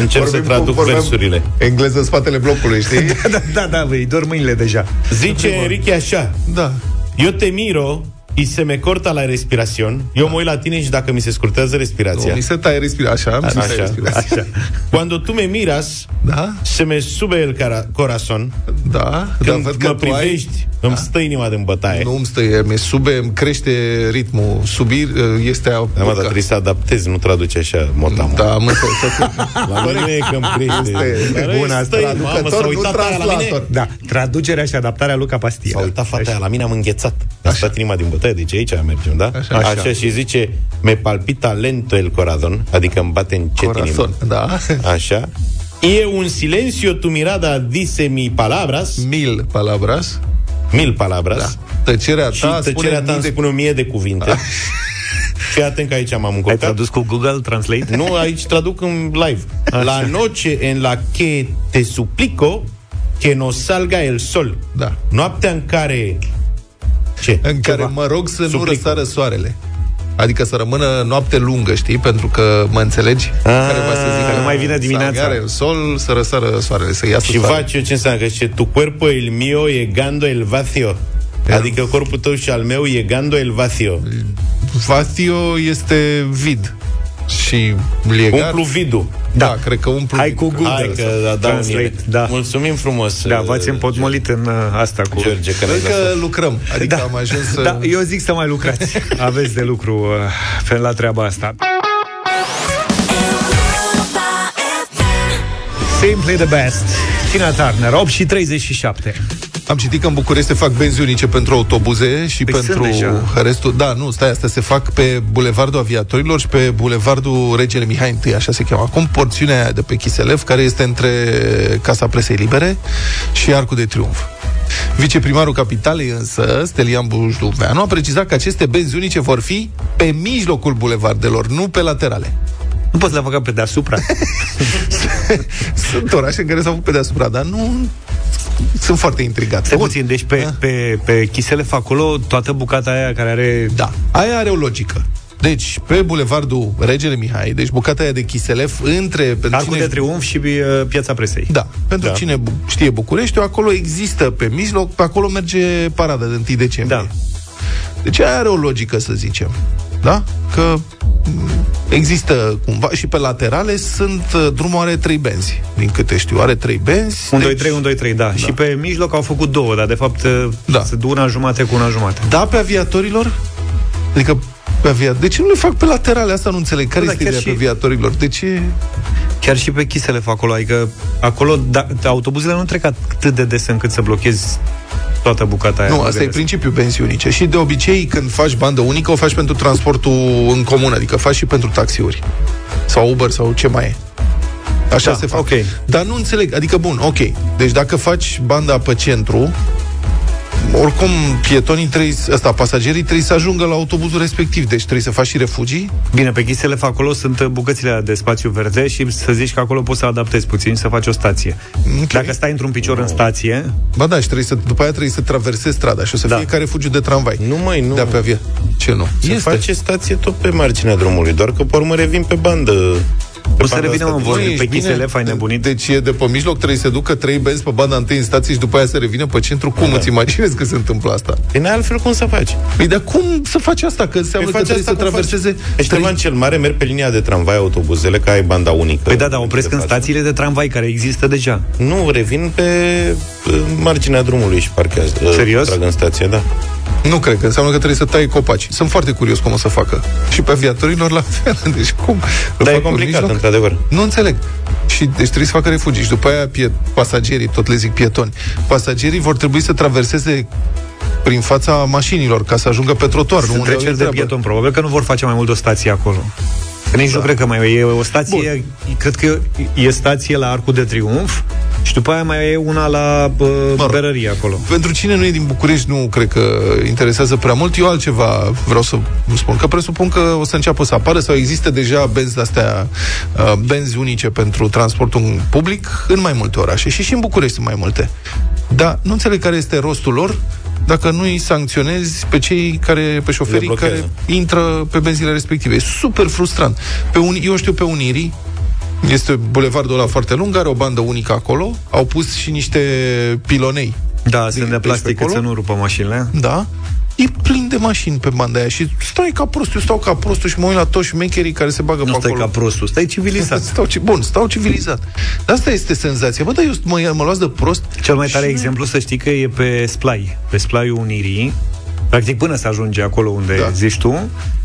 Încerc să Vorbim traduc cu- vorbeam versurile. Engleză în spatele blocului, [LAUGHS] știi? da, da, da, da, vei, dor mâinile deja. Zice Enrique așa, da. eu te miro y se me corta la respiración. Eu mă uit la tine și dacă mi se scurtează respirația. Mi se taie respirația, așa, mi se taie Așa, respirația. așa. Cuando tú me miras, Da? se me sube el cara- corazón. Da, dar Când văd că mă tu ai- privești, îmi stă inima de bătaie. Nu îmi stă, mi sube, îmi crește ritmul. Subir este a... Da, mă, dar trebuie să adaptezi, nu traduce așa motam. Da, mă, să, să, [LAUGHS] La mine nu e că îmi crește. Este Dar bun, asta. stă inima, mamă, s-a Traducător, nu uitat aia la mine. translator. Da, traducerea și adaptarea Luca Pastia. S-a uitat fata aia la mine, am înghețat. A stat inima din bătaie, deci aici mergem, da? Așa. Așa, Așa. și zice, me palpita lento el corazón, adică îmi bate încet inima. Corazon, da. Așa. E un silencio tu mirada dice mi palabras, Mil palabras. Mil palabras. Da. Tăcerea Și ta tăcerea spune ta mii îmi de... spune o mie de cuvinte. Fii atent că aici m-am Ai încurcat. tradus cu Google Translate? Nu, aici traduc în live. La noche en la que te suplico que nos salga el sol. Da. Noaptea în care... Ce? În care Ceva. mă rog să nu Suplico. răsară soarele. Adică să rămână noapte lungă, știi? Pentru că mă înțelegi? care va să zică că nu mai vine dimineața. Să angare el sol, să răsară soarele, să iasă Și soarele. face eu ce înseamnă că zice, tu cuerpo el mío llegando el vacío. Adică corpul tău și al meu llegando el vacío. Vacío este vid. Și legat... Umplu vidul. Da, da, cred că umplu Hai cu Google. Hai că da, da, Translate, da. Mulțumim frumos. Da, uh, v-ați împotmolit în uh, asta cu... George, că ne-ai Cred că lăsat. lucrăm. Adică Da. am ajuns să... Da, eu zic să mai lucrați. [LAUGHS] Aveți de lucru uh, pe la treaba asta. Simply the best. Tina Turner, 8 și 37. Am citit că în București se fac benzi unice pentru autobuze și Păi pentru sunt deja. restul. Da, nu, stai, astea se fac pe Bulevardul Aviatorilor și pe Bulevardul Regele Mihai I, așa se cheamă. Acum porțiunea aia de pe Chiselev, care este între Casa Presei Libere și Arcul de Triunf. Viceprimarul Capitalei însă, Stelian Bujduveanu, a precizat că aceste benzi unice vor fi pe mijlocul bulevardelor, nu pe laterale. Nu poți le facă pe deasupra. [LAUGHS] Sunt orașe în care s-au făcut pe deasupra, dar nu... Sunt foarte intrigat. Stai Bun. puțin, deci pe, pe, pe Chiselef acolo, toată bucata aia care are... Da, aia are o logică. Deci, pe bulevardul Regele Mihai, deci bucata aia de Chiselef, între... Pentru Arcul de Triunf și uh, Piața Presei. Da, pentru Da. cine bu- știe Bucureștiul, acolo există pe mijloc, pe acolo merge parada de 1 decembrie. Da. Deci aia are o logică, să zicem. Da? Că m, există cumva și pe laterale sunt uh, drumul are trei benzi, din câte știu, are trei benzi. 1, 2, deci- 3, 1, 2, 3, da. Și pe mijloc au făcut două, dar de fapt Da. da. sunt una jumate cu una jumate. Da, pe aviatorilor? Adică pe avia... De ce nu le fac pe laterale? Asta nu înțeleg. Care Da, este chiar ideea și- pe aviatorilor? De ce... Chiar și pe Chiselef acolo, adică acolo da, autobuzele nu trec atât de des încât să blochezi toată bucata aia. Nu, Mă asta e gândesc. principiul benzii unice. Și de obicei, când faci bandă unică, o faci pentru transportul în comun, adică faci și pentru taxiuri. Sau Uber sau ce mai e. Așa Da, se fac. ok. Dar nu înțeleg, adică bun, ok. Deci dacă faci banda pe centru, oricum pietonii trebuie, asta, pasagerii trebuie să ajungă la autobuzul respectiv, deci trebuie să faci și refugii. Bine, pe Chiselef acolo sunt bucățile alea de spațiu verde și să zici că acolo poți să adaptezi puțin, să faci o stație. Ok. Dacă stai într-un picior în stație, Ba da, și trebuie să, după aia trebuie să traversezi strada și o să Da. fie ca refugiu de tramvai. Nu, mai nu. De pe avia. Ce nu? Se face stație tot pe marginea drumului, doar că pe urmă revin pe bandă. Pe o să banda revină asta în de- vorbe. Măi, Pe ești Chiselef ai nebunit. Deci e de pe mijloc trebuie să ducă trei benzi pe banda întâi în stație și după aia să revină pe centru. Cum Da. îți imaginezi că se întâmplă asta? Păi altfel cum să faci? Păi dar cum să faci asta? Că înseamnă Păi că faci trebuie să asta cum traverseze... faci. Ești cel mare, merg pe linia de tramvai autobuzele, că ai banda unică. Păi da, dar opresc de în față. stațiile de tramvai care există deja. Nu, revin pe uh, marginea drumului și parchează. uh, Serios? Trag în stație, da. Nu cred că înseamnă că trebuie să tai copaci. Sunt foarte curios cum o să facă. Și pe aviatorilor la fel. [LAUGHS] Deci cum? Îl Dar e fac pe complicat, mijloc? într-adevăr. Nu înțeleg. Și deci trebuie să facă refugii. Și după aia pie- pasagerii, tot le zic pietoni, pasagerii vor trebui să traverseze prin fața mașinilor ca să ajungă pe trotuar. nu Sunt unde au treceri de treabă. pieton. Probabil că nu vor face mai mult o stație acolo. Că nici da. nu cred că mai e o stație, Bun. cred că e stație la Arcul de Triunf și după aia mai e una la uh, rog. berărie acolo. Pentru cine nu e din București, nu cred că interesează prea mult. Eu altceva vreau să vă spun, că presupun că o să înceapă să apară sau există deja benzi astea, uh, benzi unice pentru transportul public în mai multe orașe și și în București sunt mai multe. Dar nu înțeleg care este rostul lor dacă nu îi sancționezi pe cei care, pe șoferii Le blochează. care intră pe benzile respective. E super frustrant. Pe un, eu știu pe Unirii, este bulevardul ăla foarte lung, are o bandă unică acolo, au pus și niște pilonei Da, Din- sunt de deci plastic, pe cât acolo? să nu rupă mașinile. da, e plin de mașini pe banda aia și stai ca prostul, eu stau ca prostul și mă uit la toți șmecherii care se bagă Nu pe stai acolo. ca prostul, stai civilizat. [LAUGHS] Stau, ci- bun, stau civilizat. Dar asta este senzația. Bă, dar eu mă, mă luați de prost. Cel mai tare Și- exemplu, să știi că e pe Splai, pe Splaiul Unirii, practic până să ajunge acolo unde Da. da. zici tu,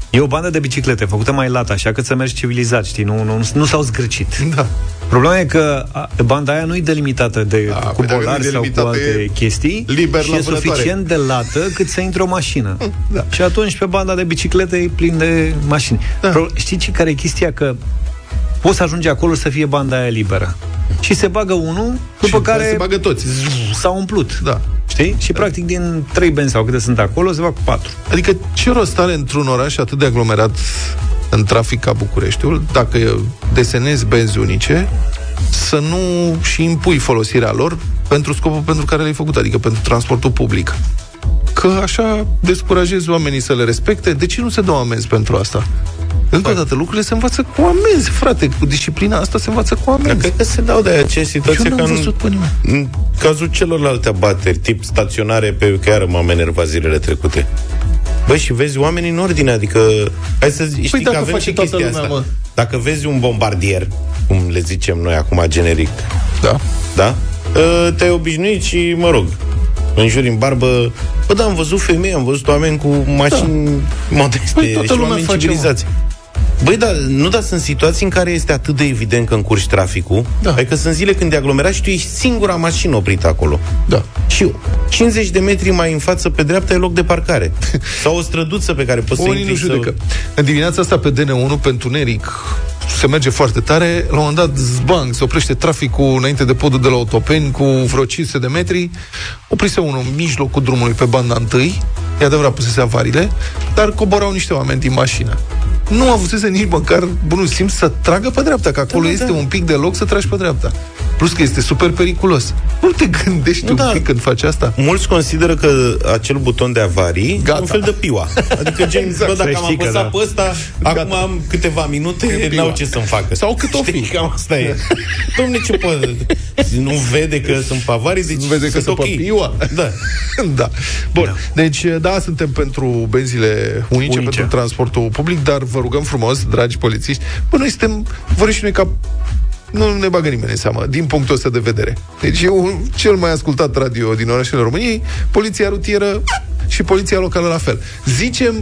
e o bandă de biciclete făcută mai lat, așa că să mergi civilizat, știi, nu, nu, nu s-au zgârcit. Da. Problema e că a, banda aia nu e delimitată de, Da, cu păi dacă nu e bolari sau cu delimitată, alte e chestii liber și la e vânătoare. suficient de lată cât să intre o mașină. [LAUGHS] Da. Și atunci pe banda de biciclete e plin de mașini. Da. Pro- Știi ce care e chestia? Că poți să ajungi acolo să fie banda aia liberă. Și se bagă unul, după Și care se bagă toți. s-a umplut. Da. Știi? Și practic din trei benzi sau câte sunt acolo, se fac patru. Adică ce rost are într-un oraș atât de aglomerat în trafic ca Bucureștiul, dacă desenezi benzi unice, să nu și impui folosirea lor pentru scopul pentru care le-ai făcut, adică pentru transportul public. Că așa descurajezi oamenii să le respecte. De ce nu se dă amenzi pentru asta? Încă o dată, lucrurile se învață cu amenzi, frate. Cu disciplina asta se învață cu Dar amenzi. cred că se dau de aceea situație Eu n-am ca în, văzut pe nimeni. în cazul celorlalte abateri, tip staționare, pe chiar m-am enervat zilele trecute. Băi, și vezi oamenii în ordine, adică... Hai să zi, știi Păi dacă că avem face și toată chestia lumea, asta. mă. Dacă vezi un bombardier, cum le zicem noi acum generic, Da. da? Ă, Te-ai obișnuit și, mă rog, înjuri în barbă. Bă, da, am văzut femei, am văzut oameni cu mașini da. modeste Păi toată și lumea oameni face, civilizați. Băi, da, nu, dar sunt situații în care este atât de evident că încurci traficul. Da. Adică sunt zile când e aglomerat și tu ești singura mașină oprită acolo. Da. Și 50 de metri mai în față, pe dreapta, e loc de parcare. [LAUGHS] Sau o străduță pe care poți să Unii intri nu judecă. să... În dimineața asta pe DN1, pe întuneric, se merge foarte tare. La un moment dat, zbang, se oprește traficul înainte de podul de la Otopeni cu vreo 500 de metri. Oprise unul în mijlocul drumului pe banda întâi. E adevărat, pusese avariile, dar coborau niște oameni din mașină. Nu avusese nici măcar bunul simț să tragă pe dreapta, că acolo Da, da, este da. un pic de loc să tragi pe dreapta. Plus că este super periculos. Nu te gândești Nu, un da. pic când faci asta? Mulți consideră că acel buton de avarii Gata. e un fel de piua. Adică gen, exact. bă, dacă Să am știi că apăsat da. pe ăsta, Gata. acum am câteva minute, E piua. n-au ce să-mi facă. Sau cât o Știi, fi. Cam asta e. Domne, ce poate? Nu vede că sunt pe avarii, deci Nu vede că sunt sunt ok. pe piua? Da. [LAUGHS] da. Bun. Da. Deci, da, suntem pentru benzile unice, unice, Unice. pentru transportul public, dar vă rugăm frumos, dragi polițiști, bă, noi suntem, vor și noi ca nu ne bagă nimeni în seamă, din punctul ăsta de vedere. Deci eu, cel mai ascultat radio din orașele României, poliția rutieră și poliția locală la fel. Zicem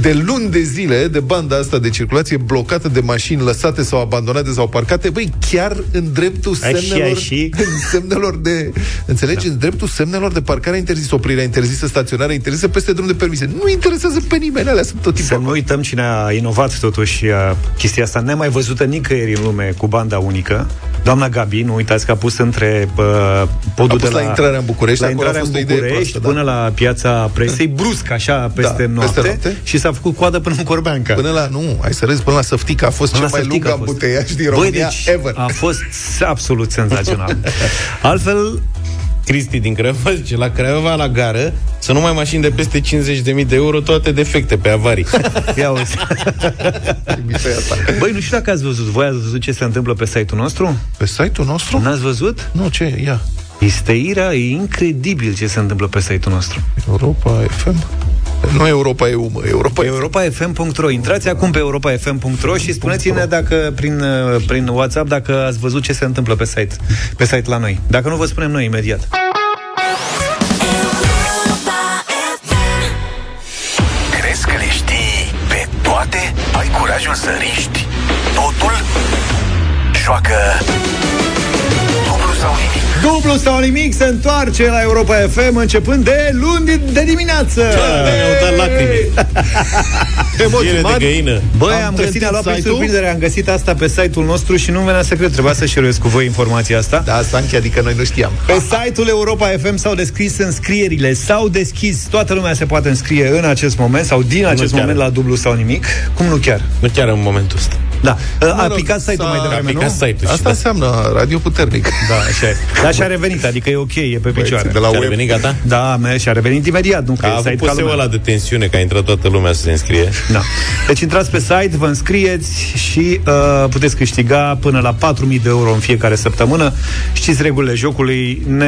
de luni de zile de banda asta de circulație blocată de mașini lăsate sau abandonate sau parcate, băi, chiar în dreptul Ai și, semnelor, ai și. [LAUGHS] în semnelor de, înțelegi, în dreptul semnelor de parcare interzisă, oprirea interzisă, staționarea interzisă peste drum de permise. Nu interesează pe nimeni, alea sunt tot Să timpul. nu uităm cine a inovat totuși uh, chestia asta nemai văzută nicăieri în lume cu banda unică. Doamna Gabi, nu uitați că a pus între uh, podul A pus de la intrarea în București, la acolo a intrarea fost în o idee București proastă, da. până la piața presei, brusc, așa, peste, Da, noapte, peste noapte. și s-a făcut coadă până în Corbeanca. Până la, nu, hai să râzi, până la Săftica a fost Până cel la mai lung Săftica a fost. ambuteiaj din Băi, România deci ever. a fost absolut senzațional. [LAUGHS] Altfel, Cristi din Craiova zice, la Craiova, la gară, să nu mai mașini de peste 50.000 de euro, toate defecte pe avarii. [LAUGHS] ia uzi. Băi, nu știu dacă ați văzut. Voi ați văzut ce se întâmplă pe site-ul nostru? Pe site-ul nostru? N-ați văzut? Nu, ce? Ia. Este ira, e incredibil ce se întâmplă pe site-ul nostru. Europa FM? Nu Europa EU, mă, Europa europafm.ro Intrați acum pe europafm.ro și spuneți-ne dacă prin, uh, prin WhatsApp dacă ați văzut ce se întâmplă pe site, pe site la noi. Dacă nu, vă spunem noi imediat. Crezi că le știi pe toate? Ai curajul să riști totul? Joacă dublu sau nimic. Dublu sau nimic se întoarce la Europa FM începând de luni de dimineață. mi-au dat lacrimi. [LAUGHS] Piele de găină. Băi, am, Am găsit, trântit ne-a luat prin site-ul? surprindere, am găsit asta pe site-ul nostru și nu venea să cred, trebuia să șeruiesc cu voi informația asta. Da, Sanchi, adică noi nu știam. Pe site-ul Europa FM s-au deschis înscrierile, s-au deschis, toată lumea se poate înscrie în acest moment sau din acest chiar. moment la dublu sau nimic. Cum nu chiar? Nu chiar în momentul ăsta. Da. A rog, picat site-ul s-a- mai devreme, A picat nu? site-ul și Asta da. înseamnă radio puternic. Da, așa e. Dar și-a revenit, adică e ok, e pe picioare. de la Și-a web. revenit gata? Da, mea, și-a revenit imediat, nu că A e avut site ca poseul lumea. ăla de tensiune, că a intrat toată lumea să se înscrie. Da. Deci intrați pe site, vă înscrieți și uh, puteți câștiga până la 4.000 de euro în fiecare săptămână. Știți regulile jocului, ne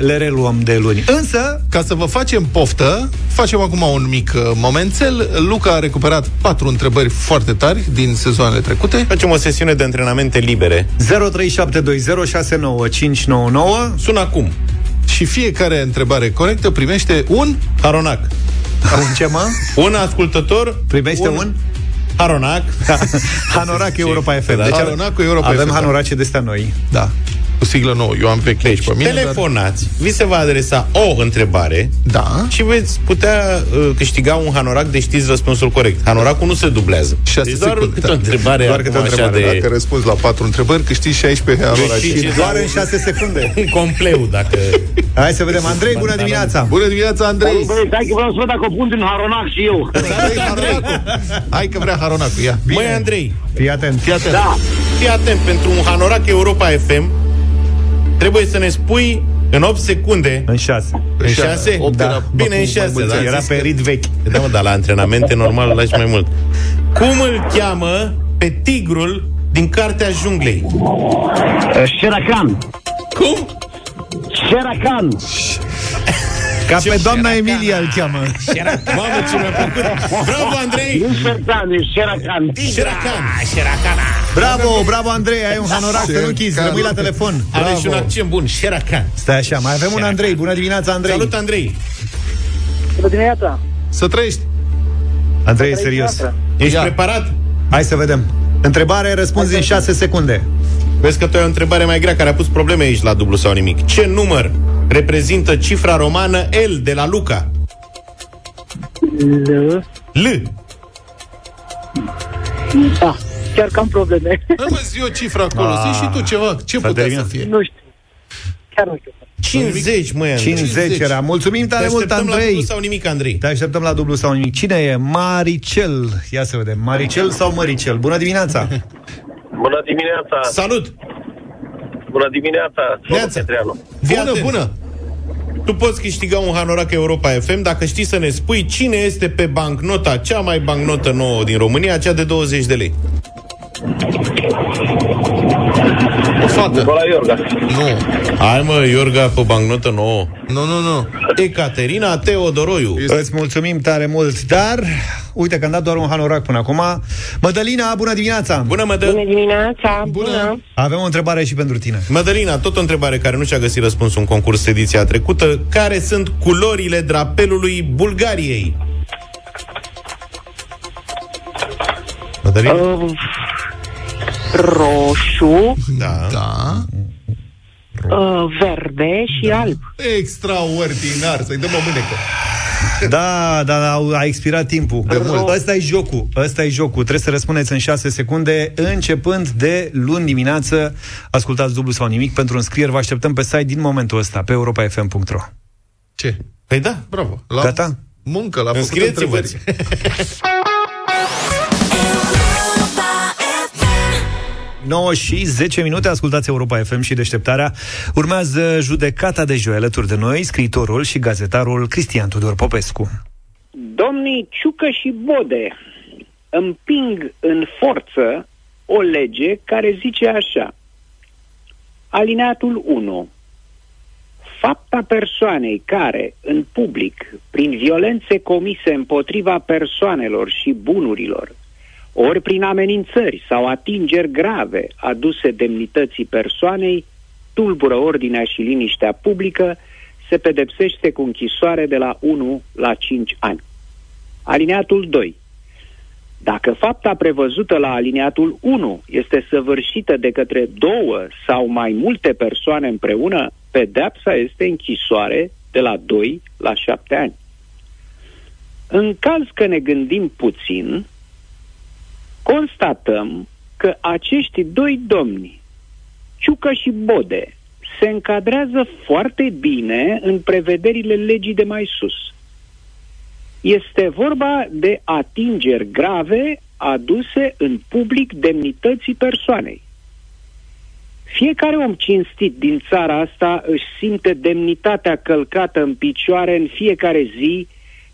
le reluăm de luni. Însă, Ca să vă facem poftă, facem acum un mic uh, momențel. Luca a recuperat patru întrebări foarte tari din sezoanele trecute. Facem o sesiune de antrenamente libere. 0372069599 Sună acum. Și fiecare întrebare corectă primește un Haronac. Un ce mă? Un ascultător Primește un? Haronac. [LAUGHS] Hanorac Europa FM. Deci, Haronacul Europa avem FM. hanorace de astea noi. Da. Cu siglă nouă. Eu am vechi Deci, aici pe mine. telefonați, vi se va adresa o întrebare Dar... Da. și veți putea uh, câștiga un hanorac de știți răspunsul corect. Hanoracul nu se dublează. Șase deci doar secunde, câte da. o întrebare, Doar acum câte o așa întrebare, de... Dacă răspunzi la patru întrebări, câștigi 16 hanoraci. Câștigi. Și doar în 6 secunde. [LAUGHS] Un compleu, dacă... Hai să vedem. Andrei, bună dimineața! Bună dimineața, Andrei! Băi, stai că vreau să văd dacă o pun din Haronac și eu. Hai că vrea Haronacul, ia. Măi, Andrei, Fii atent. Fii atent. Da. fii atent, pentru un hanorac Europa FM trebuie să ne spui în 8 secunde În 6. În 6? Opt era- Bine, în mai 6, mulți da. ani. Era pe rit vechi. Da, mă, dar la antrenamente [LAUGHS] normal îl lași mai mult. Cum îl cheamă pe tigrul din Cartea Junglei? Sherakan. Cum? Sherakan. Ca pe doamna Emilia îl cheamă. Mamă, ce mi-a plăcut! Bravo, Andrei! Nu Sherakan, e Sherakan. Sherakan! Bravo, bravo Andrei, ai un hanorac, să nu închizi, rămâi la telefon. Are și un accent bun, Sherakan. Stai așa, mai avem un Andrei. Bună dimineața, Andrei. Salut, Andrei! Bună dimineața. Să trăiești. Andrei, e serios. Ești Ia. preparat? Hai să vedem. Întrebare, răspunzi în 6 secunde. Vezi că tu ai o întrebare mai grea care a pus probleme aici la dublu sau nimic. Ce număr reprezintă cifra romană L de la Luca? L. L. Da. Chiar că am probleme. Hai mă, zi o cifră acolo. Ah. Zi și tu ceva. Ce S-a putea terminat. să fie? Nu știu. Chiar nu știu. 50, măi, Andrei. 50 era. Mulțumim Te tare mult, așteptăm la dublu Andrei. sau nimic, Andrei. Te așteptăm la dublu sau nimic. Cine e? Maricel. Ia să vedem. Maricel sau Măricel? Bună dimineața! Bună dimineața! Salut! Bună dimineața! Neața. Petreanu. Fii Bună, atent. bună. Tu poți câștiga un hanorac Europa FM dacă știi să ne spui cine este pe bancnota, cea mai bancnotă nouă din România, cea de 20 de lei. O fată. Nicola Iorga. Nu. Hai mă, Iorga, pe bancnotă nouă. Nu, nu, nu. Ecaterina Teodoroiu. Îți mulțumim tare mult, dar uite că am dat doar un hanorac până acum. Mădălina, bună dimineața! Bună, Mădă! Bună dimineața! Bună! Avem o întrebare și pentru tine. Mădălina, tot o întrebare care nu și-a găsit răspunsul în concurs ediția trecută. Care sunt culorile drapelului Bulgariei? Mădălina? Uh, roșu, Da. Da. uh, verde și alb. Extraordinar, să-i dăm o mânecă. Da, da, da, au- a expirat timpul. De mult. Ăsta e jocul. Ăsta e jocul. Trebuie să răspundeți în 6 secunde, începând de luni dimineață. Ascultați dublu sau nimic. Pentru înscrieri vă așteptăm pe site din momentul ăsta, pe europafm.ro. Ce? Păi da. Bravo. La Gata? muncă, la făcut Înscrieți-vă. [LAUGHS] 9 și 10 minute, ascultați Europa FM și deșteptarea. Urmează judecata de joi alături de noi, scriitorul și gazetarul Cristian Tudor Popescu. Domnii Ciucă și Bode împing în forță o lege care zice așa. Alineatul 1. Fapta persoanei care, în public, prin violențe comise împotriva persoanelor și bunurilor, ori prin amenințări sau atingeri grave aduse demnității persoanei, tulbură ordinea și liniștea publică, se pedepsește cu închisoare de la 1 la 5 ani. Alineatul 2. Dacă fapta prevăzută la alineatul 1 este săvârșită de către două sau mai multe persoane împreună, pedepsa este închisoare de la 2 la 7 ani. În caz că ne gândim puțin, constatăm că acești doi domni, Ciucă și Bode, se încadrează foarte bine în prevederile legii de mai sus. Este vorba de atingeri grave aduse în public demnității persoanei. Fiecare om cinstit din țara asta își simte demnitatea călcată în picioare în fiecare zi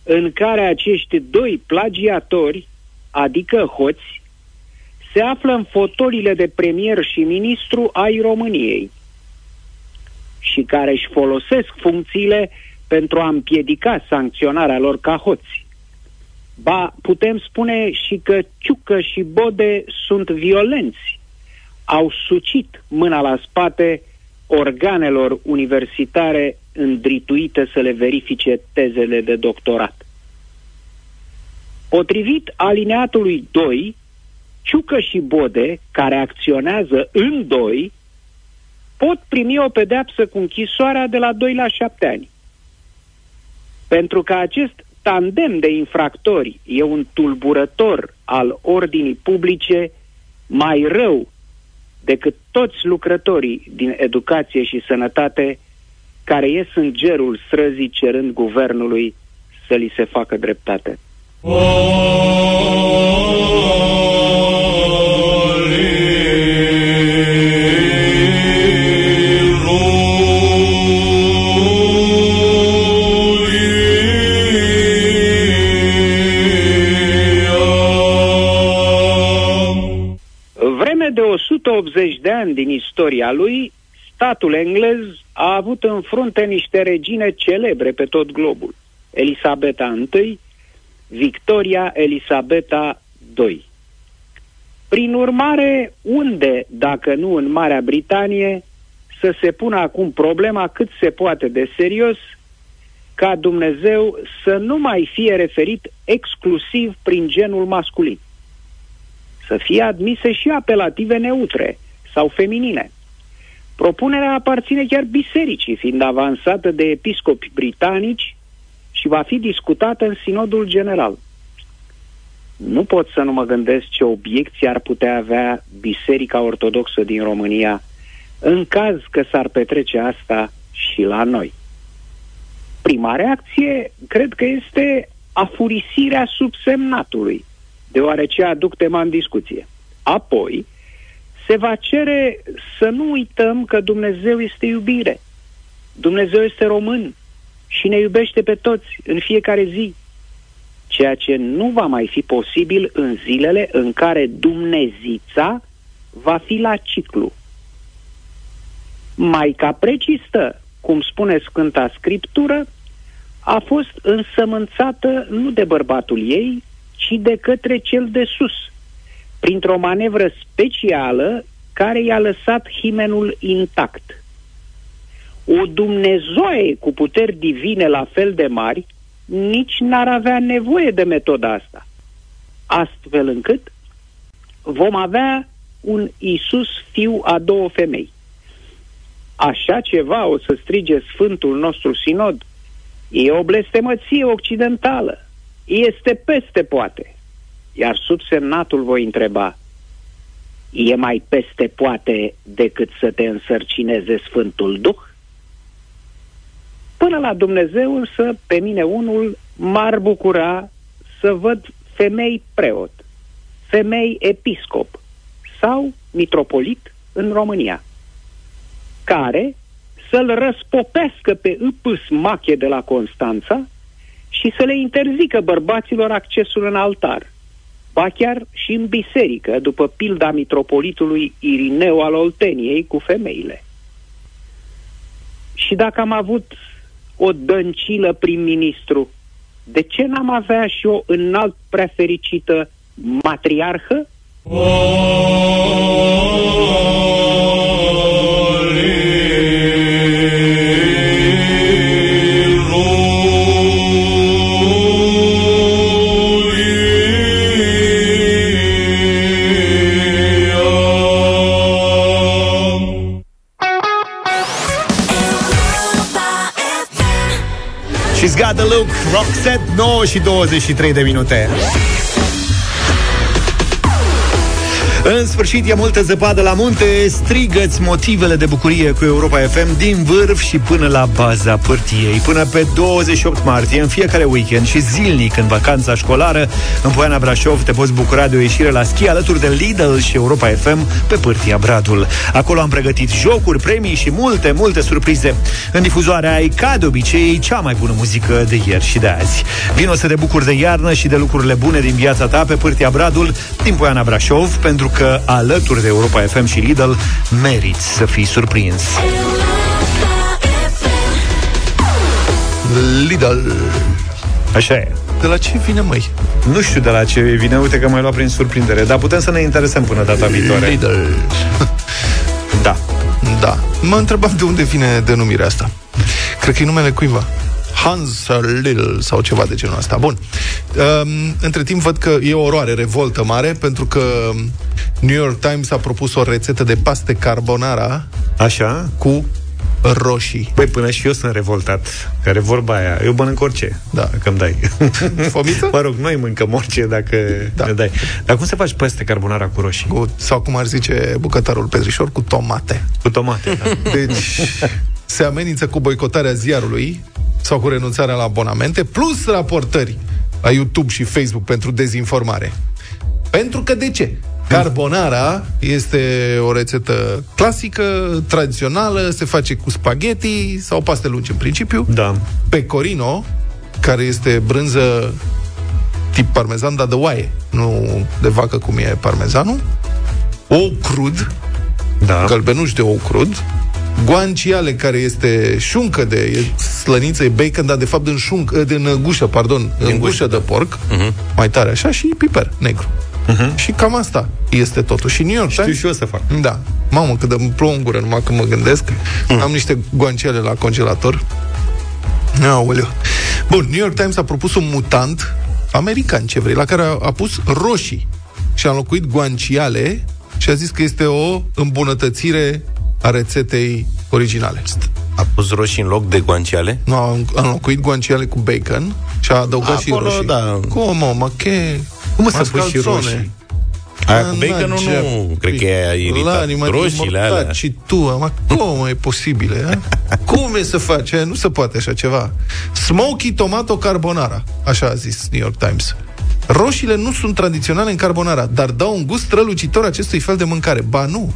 în care acești doi plagiatori, adică hoți, se află în fotolile de premier și ministru ai României și care își folosesc funcțiile pentru a împiedica sancționarea lor ca hoți. Ba, putem spune și că Ciucă și Bode sunt violenți. Au sucit mâna la spate organelor universitare îndrituite să le verifice tezele de doctorat. Potrivit alineatului 2, Ciucă și Bode, care acționează în doi, pot primi o pedeapsă cu închisoarea de la 2 la 7 ani. Pentru că acest tandem de infractori e un tulburător al ordinii publice mai rău decât toți lucrătorii din educație și sănătate care ies în gerul străzii cerând guvernului să li se facă dreptate. Vreme de 180 de ani din istoria lui, statul englez a avut în frunte niște regine celebre pe tot globul. Elisabeta I, Victoria Elisabeta II. Prin urmare, unde, dacă nu în Marea Britanie, să se pună acum problema cât se poate de serios ca Dumnezeu să nu mai fie referit exclusiv prin genul masculin. Să fie admise și apelative neutre sau feminine. Propunerea aparține chiar bisericii, fiind avansată de episcopi britanici și va fi discutată în Sinodul General. Nu pot să nu mă gândesc ce obiecții ar putea avea Biserica Ortodoxă din România în caz că s-ar petrece asta și la noi. Prima reacție cred că este afurisirea subsemnatului, deoarece aduc tema în discuție. Apoi, se va cere să nu uităm că Dumnezeu este iubire. Dumnezeu este român și ne iubește pe toți în fiecare zi. Ceea ce nu va mai fi posibil în zilele în care Dumnezița va fi la ciclu. Mai ca precistă, cum spune Sfânta Scriptură, a fost însămânțată nu de bărbatul ei, ci de către cel de sus, printr-o manevră specială care i-a lăsat himenul intact. O dumnezoaie cu puteri divine la fel de mari nici n-ar avea nevoie de metoda asta. Astfel încât vom avea un Isus fiu a două femei. Așa ceva o să strige Sfântul nostru Sinod. E o blestemăție occidentală. Este peste poate. Iar subsemnatul voi întreba, e mai peste poate decât să te însărcineze Sfântul Duh? Până la Dumnezeu însă, pe mine unul m-ar bucura să văd femei preot, femei episcop sau mitropolit în România, care să-l răspopească pe Îpâs Mache de la Constanța și să le interzică bărbaților accesul în altar, ba chiar și în biserică, după pilda mitropolitului Irineu al Olteniei cu femeile. Și dacă am avut o dăncilă prim-ministru, de ce n-am avea și o înalt prea fericită matriarhă? She's got the look, Roxette, 9 și 23 de minute. În sfârșit, e multă zăpadă la munte. Strigăți motivele de bucurie cu Europa FM Din vârf și până la baza pârtiei. Până pe 28 martie În fiecare weekend și zilnic În vacanța școlară În Poiana Brașov te poți bucura de o ieșire la schi Alături de Lidl și Europa FM Pe pârtia Bradul. Acolo am pregătit jocuri, premii și multe, multe surprize. În difuzoarea ai, ca de obicei Cea mai bună muzică de ieri și de azi. Vino să te bucuri de iarnă și de lucrurile bune din viața ta Pe pârtia Bradul Din Poiana Brașov Pentru că alături de Europa FM și Lidl meriți să fii surprins. Lidl. Așa e. De la ce vine, măi? Nu știu de la ce vine, uite că m-ai luat prin surprindere, dar putem să ne interesăm până data viitoare. Lidl. Da. Da. Mă întrebam de unde vine denumirea asta. Cred că e numele cuiva. Hans Lil sau ceva de genul ăsta. Bun. Um, între timp văd că e o oroare, revoltă mare, pentru că New York Times a propus o rețetă de paste carbonara Așa? cu roșii. Băi, până și eu sunt revoltat. Care vorba aia, eu mănânc orice. Da. Dacă îmi dai. [LAUGHS] Fomiță? mă rog, noi mâncăm orice dacă da. ne dai. Dar cum se faci peste carbonara cu roșii? Cu, sau cum ar zice bucătarul Petrișor, cu tomate. Cu tomate, da. Deci se amenință cu boicotarea ziarului sau cu renunțarea la abonamente, plus raportări la YouTube și Facebook pentru dezinformare. Pentru că de ce? Carbonara este o rețetă clasică, tradițională, se face cu spaghetti sau paste lungi în principiu. Da. Pecorino, care este brânză tip parmezan, dar de oaie, nu de vacă cum e parmezanul. Ou crud, da. gălbenuș de ou crud, guanciale, care este șuncă de e slăniță, e bacon, dar de fapt din, șunc, din gușă, pardon, din gușă de porc, uh-huh. mai tare așa, și piper negru. Uh-huh. Și cam asta este totul. Și New York Știu Times... și eu să fac. Da. Mamă, cât de îmi plouă în gură numai când mă gândesc. Mm. Am niște guanciale la congelator. Aoleu. Bun, New York Times a propus un mutant american, ce vrei, la care a, a pus roșii și a înlocuit guanciale și a zis că este o îmbunătățire a rețetei originale. A pus roșii în loc de guanciale? Nu, a a înlocuit guanciale cu bacon și a adăugat Acolo, și roșii. da. Cum, mă, mă, che... Cum să pui și mascalzone? roșii? Aia cu Na, bacon ce- nu, cred că e iritat. Lani, m-a Roșiile demortat alea. Și tu, mă, cum e posibil? a? cum e să faci? Nu se poate așa ceva. Smoky tomato carbonara, așa a zis New York Times. Roșiile nu sunt tradiționale în carbonara, dar dau un gust strălucitor acestui fel de mâncare. Ba nu!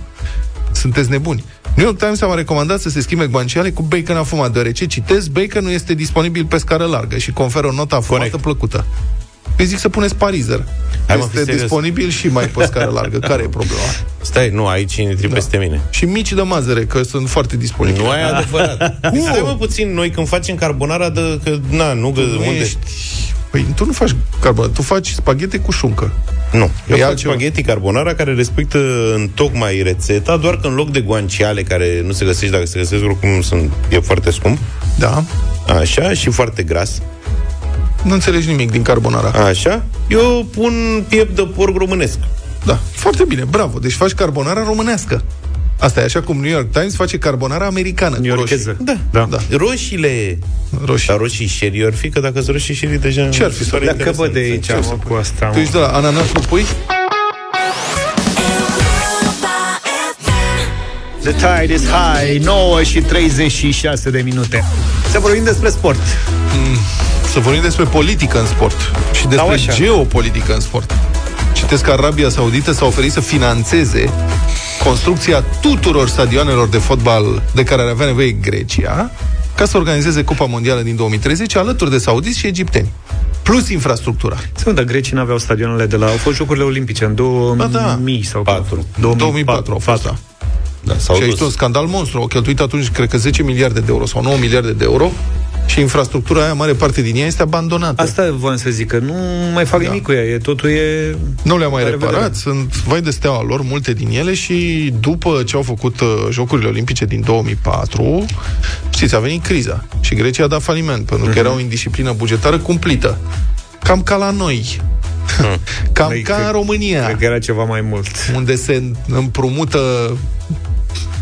Sunteți nebuni. New York Times a recomandat să se schimbe guanciale cu bacon afumat, deoarece, citez, baconul este disponibil pe scară largă și conferă o notă afumată Corect. plăcută. Păi zic să puneți parizer. Hai, mă, fii este serios. disponibil și mai pe scară largă. Care e problema? Stai, nu, aici intri da. peste mine. Și mici de mazăre, că sunt foarte disponibile. Nu ai adevărat. [LAUGHS] Stai mă puțin, noi când facem carbonara, de, că, na, nu, că, Nu unde? ești... Păi tu nu faci carbonara, tu faci spaghete cu șuncă. Nu. Eu E fac altceva. spaghetti carbonara care respectă în tocmai rețeta, doar că în loc de guanciale, care nu se găsește, dacă se găsesc, oricum sunt, e foarte scump. Da. Așa, și foarte gras. Nu înțelegi nimic din carbonara. Așa. Eu pun piept de porc românesc. Da, foarte bine, bravo. Deci faci carbonara românească. Asta e așa cum New York Times face carbonara americană. New Yorkeză. Da. da. da. Roșiile. Roșii. Dar roșii sherry ar fi, că dacă sunt roșii sherry deja... Ce ar fi să pare Dacă interesant. văd de aici, Ce ar mă, să- cu asta, Tu mă. ești de la ananas nu pui? The tide is high, 9 și 36 de minute. Să vorbim despre sport. Să vorbim despre politică în sport și despre așa. geopolitică în sport. Citesc că Arabia Saudită s-a oferit să financeze construcția tuturor stadioanelor de fotbal de care ar avea nevoie Grecia ca să organizeze Cupa Mondială din 2030 alături de saudiți și egipteni. Plus infrastructura. Să da, grecii n-aveau stadionele de la... Au fost Jocurile Olimpice în 2000 da. sau... 4. 2004 au fost, da. Da, s-au și a dus. ieșit un scandal monstru. Au cheltuit atunci, cred că 10 miliarde de euro sau 9 miliarde de euro și infrastructura aia, mare parte din ea, este abandonată. Asta voiam să zic, că nu mai fac nimic cu ea. E, totul e... Nu le-au mai La reparat, revedere. sunt vai de steaua lor, multe din ele și după ce au făcut uh, Jocurile Olimpice din 2004, știți, a venit criza și Grecia a dat faliment, pentru că era o indisciplină bugetară cumplită. Cam ca la noi. Cam Băi, ca cred- în România, Cred că era ceva mai mult. unde se împrumută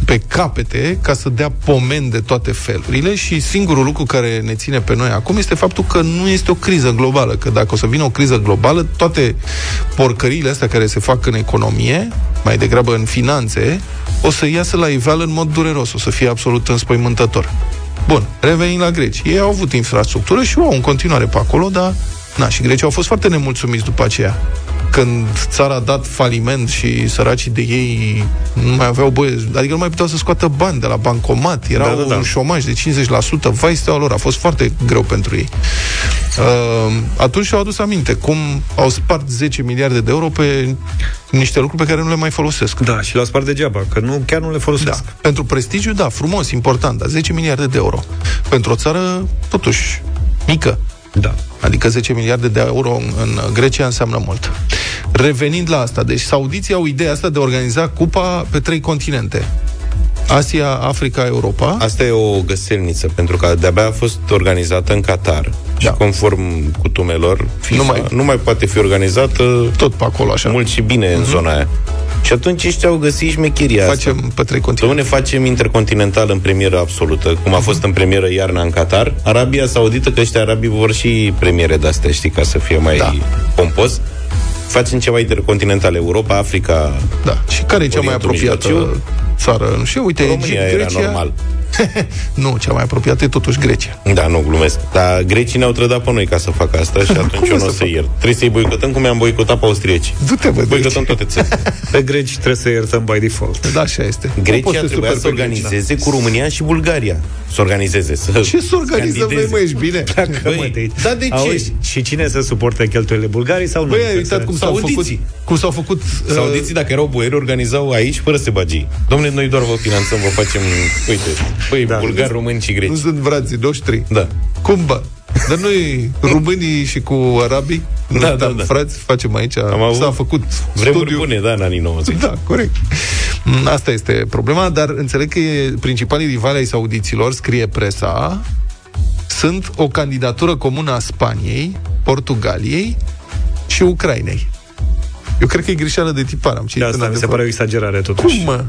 pe capete ca să dea pomen de toate felurile și singurul lucru care ne ține pe noi acum este faptul că nu este o criză globală, că dacă o să vină o criză globală, toate porcăriile astea care se fac în economie, mai degrabă în finanțe, o să iasă la iveală în mod dureros, o să fie absolut înspăimântător. Bun, revenind la greci. Ei au avut infrastructură și o au în continuare pe acolo, dar Na, și grecii au fost foarte nemulțumiți după aceea. Când țara a dat faliment și săracii de ei nu mai aveau voie, adică nu mai puteau să scoată bani de la bancomat, era Da, da, da. un șomaj de 50%, vai steaua lor, a fost foarte greu pentru ei. Uh, atunci și-au adus aminte cum au spart 10 miliarde de euro pe niște lucruri pe care nu le mai folosesc. Da, și l-au spart degeaba, că nu, chiar nu le folosesc. Da. Pentru prestigiu, da, frumos, important, dar 10 miliarde de euro. Pentru o țară, totuși, mică. Da. Adică 10 miliarde de euro în, în Grecia înseamnă mult. Revenind la asta, deci saudiții au ideea asta de a organiza cupa pe trei continente. Asia, Africa, Europa. Asta e o găselniță, pentru că de-abia a fost organizată în Qatar și conform cutumelor, FIFA, Nu nu, mai- mai, nu mai poate fi organizată tot pe acolo așa. mult și bine în zona aia. Și atunci ăștia au găsit șmecheria Facem asta. pe trei continente. Dom'le, facem intercontinental în premieră absolută, cum a fost în premieră iarna în Qatar. Arabia Saudită, că ăștia arabii vor și premiere de-astea, știi, ca să fie mai da. pompos. Facem ceva intercontinental, Europa, Africa... Da. Și care e cea mai Orientul apropiată Mijlociu? țară? Nu știu, uite, România Egipt, era Grecia. normal. [LAUGHS] nu, cea mai apropiată e totuși Grecia. Da, nu, glumesc. Dar grecii ne-au trădat pe noi ca să facă asta și [LAUGHS] atunci Cum eu o nu o să să facă? iert. Trebuie să-i boicotăm cum i-am boicotat pe austrieci. Du-te, bă, Boicotăm toate țările. [LAUGHS] Pe greci trebuie să iertăm by default. Da, așa este. Nu poți Grecia să trebuia superi să pe greci, da. organizeze cu România și Bulgaria. Să organizeze. Să Ce să organizăm noi, candideze. mă, ești bine? Băi, mă, de da, de ce? Auzi, și cine să suporte cheltuielile bulgarii sau nu? Băi, ai uitat cum s-au făcut, Saudiții. cum s-au făcut uh, Saudiții, dacă erau boieri, organizau aici fără să bagii. Domnule, noi doar vă finanțăm, vă facem, uite, băi, Da. bulgari, români și greci. Nu sunt vrații noștri. Da. Cum, bă? Dar noi, românii și cu arabii, nu Da, suntem da, da. frați, facem aici, Am avut s-a făcut Vremuri studiu. bune, da, în anii 90. Da, corect. Mm, Asta este problema, dar înțeleg că e principalii rivali ai saudiților, scrie presa, sunt o candidatură comună a Spaniei, Portugaliei și Ucrainei. Eu cred că e greșeală de tipar, am De citit în asta mi se adevăr. pare o exagerare totuși. Cum, mă?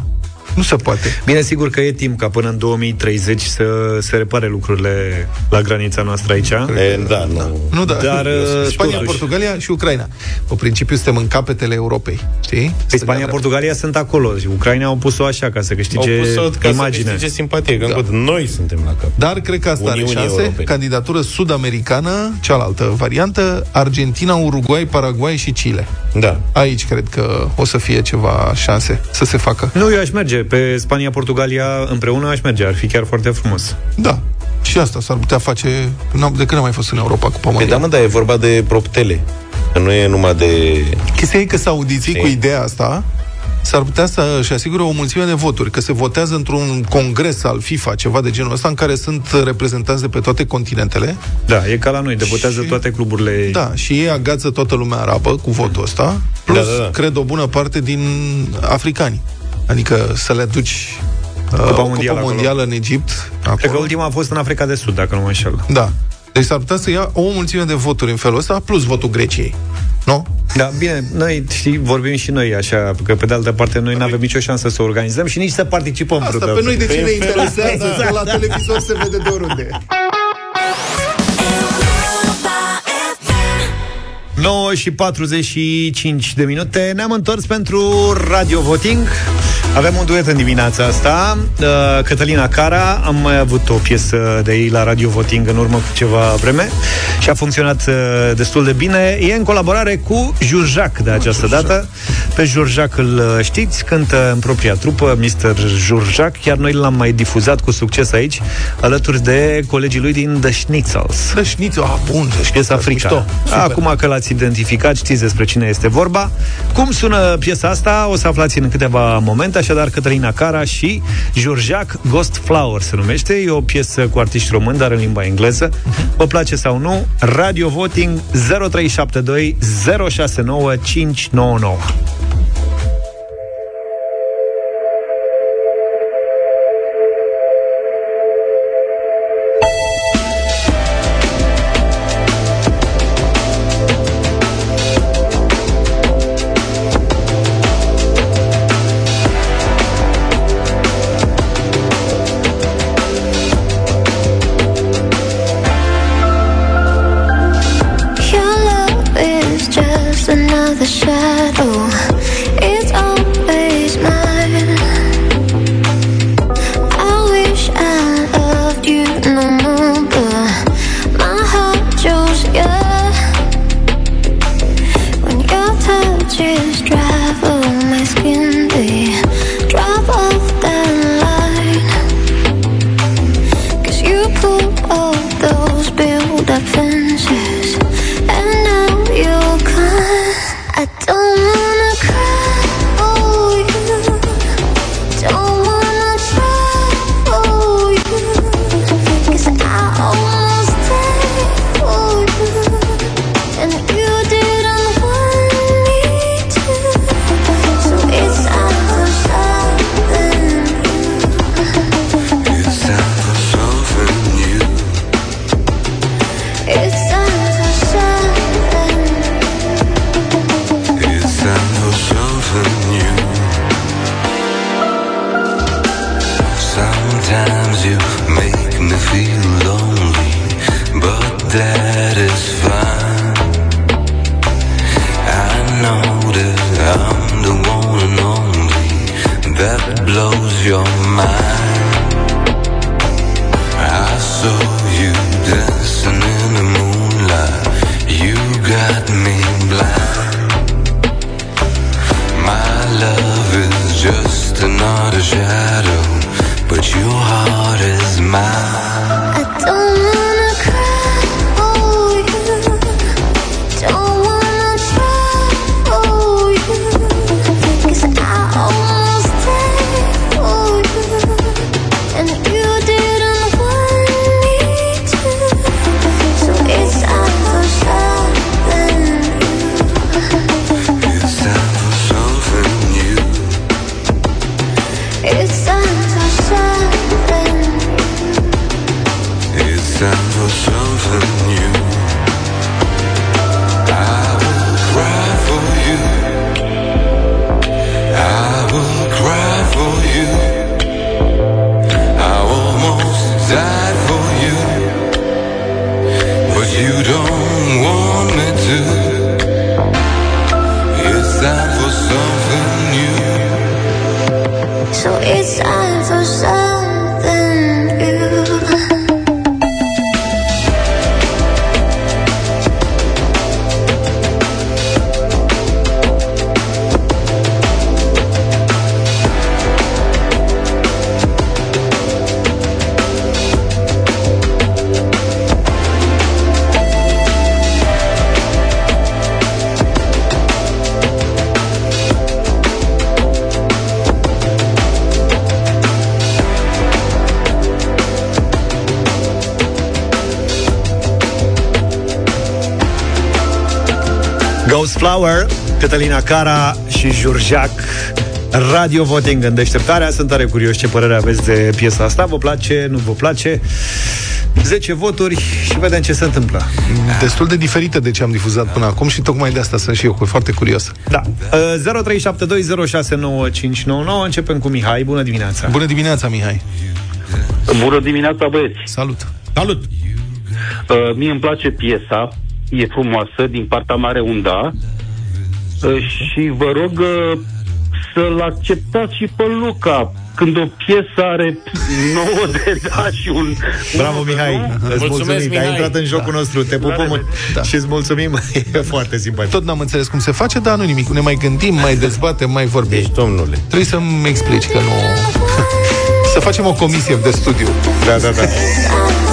Nu se poate. Bine, sigur că e timp ca până în 2030 să se repare lucrurile la granița noastră aici. E, da, nu. Nu, da. Dar, Spania, totuși- Portugalia și Ucraina. În principiu suntem în capetele Europei, știi? Pe Spania, Portugalia sunt acolo și Ucraina au pus-o așa ca să câștige Au pus-o ca imagine. să câștige simpatie, că Da. da. noi suntem la cap. Dar cred că asta Uniunii are șanse. Europene. Candidatură sud-americană, cealaltă variantă, Argentina, Uruguay, Paraguay și Chile. Da. Aici cred că o să fie ceva șanse să se facă. Nu, eu aș merge. Pe Spania, Portugalia împreună aș merge. Ar fi chiar foarte frumos. Da. Și asta s-ar putea face... N-am, de când am mai fost în Europa cu Păi Pământ? da, mă, da, e vorba de proptele. Că nu e numai de... Chestia e că să audiții cu ideea asta s-ar putea să-și asigure o mulțime de voturi, că se votează într-un congres al FIFA, ceva de genul ăsta, în care sunt reprezentanți de pe toate continentele. Da, e ca la noi, de votează și... toate cluburile. Da, și ei agață toată lumea arabă cu votul ăsta, plus, da, da, da. cred, o bună parte din africani. Adică să le duci Cupa uh, mondială, Cupa mondială în Egipt. Acolo. Cred că ultima a fost în Africa de Sud, dacă nu mă înșel. Da. Deci s-ar putea să ia o mulțime de voturi în felul ăsta, plus votul Greciei. Nu? Da, bine, noi știi, vorbim și noi așa, că pe de altă parte noi nu avem nicio șansă să organizăm și nici să participăm. Asta pe noi de ce ne interesează? Că la televizor se vede de oriunde. 9 și 45 de minute Ne-am întors pentru Radio Voting Avem un duet în dimineața asta uh, Cătălina Cara Am mai avut o piesă de ei la Radio Voting În urmă cu ceva vreme Și a funcționat uh, destul de bine E în colaborare cu Jurjac de această dată Pe Jurjac îl uh, știți Cântă în propria trupă Mr. Jurjac Chiar noi l-am mai difuzat cu succes aici Alături de colegii lui din The Schnitzels The Schnitzel, ah, bun, The Piesa Africa mișto. Super. Acum că l-ați identificat, știți despre cine este vorba. Cum sună piesa asta, o să aflați în câteva momente, așadar Cătălina Cara și Jurjac Ghost Flower se numește. E o piesă cu artiști români, dar în limba engleză. Vă place sau nu? Radio Voting 0372 069 599. Just another shadow, but your heart is mine. I don't Cătălina Cara și Jurjac Radio Voting în deșteptarea. Sunt tare curios ce părere aveți de piesa asta. Vă place, nu vă place? 10 voturi și vedem ce se întâmplă. Destul de diferită de ce am difuzat până acum și tocmai de asta sunt și eu foarte curios. Da. Uh, 0372069599 Începem cu Mihai. Bună dimineața. Bună dimineața, Mihai. Bună dimineața, băieți. Salut. Salut. Uh, mie îmi place piesa, e frumoasă, din partea mare unda. Uh, și vă rog uh, să-l acceptați și pe Luca. Când o piesă are 9 de da și un... Bravo, Mihai. Îți Mulțumesc, mulțumim. Ai Mihai. intrat în jocul nostru. Te pupăm revedere. da. și îți mulțumim. [LAUGHS] E foarte simpatic. Tot n-am înțeles cum se face, dar nu nimic. Ne mai gândim, mai dezbatem, mai vorbim. Deci, domnule. Trebuie să-mi explici că nu... [LAUGHS] să facem o comisie de studiu. Da, da, da. [LAUGHS]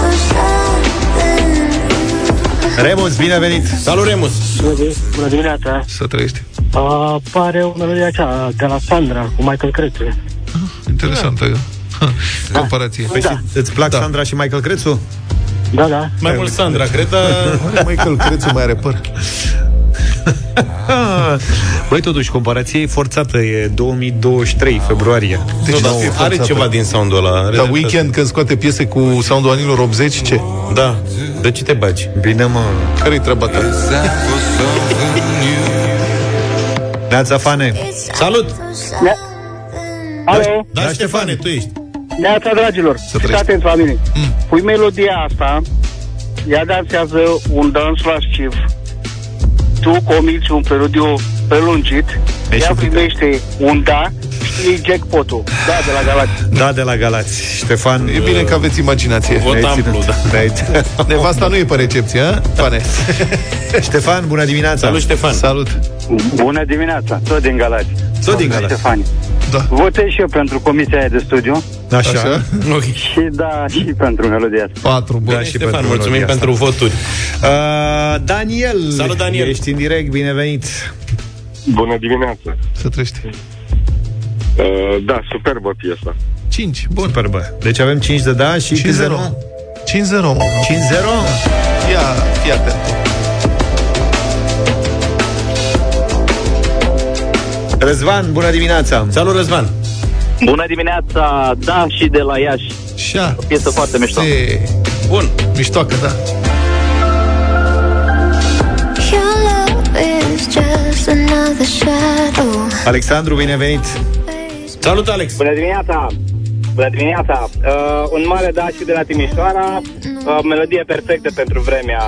Remus, bine venit! Salut, Remus! Bună dimineața! Să trăiești. Apare o melodie aceea de la Sandra cu Michael Crețu. Interesantă comparație. Păi și îți plac Sandra și Michael Crețu? Da, da. Mai mult Sandra, cred, dar... Michael Crețu mai are păr. [LAUGHS] Băi, totuși, comparație e forțată. E 2023, februarie. Deci, nu, dar are ceva din soundul ăla. Are Dar dreptate. Weekend, când scoate piese cu soundul anilor 80, ce? Da. De ce te bagi? Bine, mă. Care-i treaba ta? Neața Fane. Salut! Alo? Da, Ștefane, tu ești. Neața, dragilor! Fiți atenți la mine. Mm. Pui melodia asta, ea dansează un dans lasciv. Tu comiți un preludiu prelungit, ea primește un da și iei jackpotul. Da, de la Galați. Da, de la Galați. Ștefan... E bine că aveți imaginație. Vot Ne-ai amplu, ținut. da. Ne-ai ținut. Nevasta nu e pe recepție, a? Pane. [LAUGHS] Ștefan, bună dimineața! Salut, Ștefan! Salut! Bună dimineața, tot din Galați. Tot din Galați. Ștefani. Da. Votez și eu pentru comisia aia de studiu. Așa. Așa? Și da, și pentru melodia asta. Patru, bun. Da, și Ștefan, pentru mulțumim melodia pentru voturi. Uh, Daniel. Salut, Daniel. Ești în direct, bine venit. Bună dimineața. Să trăiești. Uh, da, superbă piesa. 5, bun. Superbă. Deci avem 5 de da și 5-0. câți de nu? 5-0. 5-0? Ia, fii atent. Răzvan, bună dimineața! Salut, Răzvan! Bună dimineața, da și de la Iași. Șa. O piesă foarte mișto. Se... Bun. Miștoacă, da. Your love is just another shadow. Alexandru, bine venit! Salut, Alex! Bună dimineața! Bună dimineața! Uh, un mare da și de la Timișoara, uh, melodie perfectă pentru vremea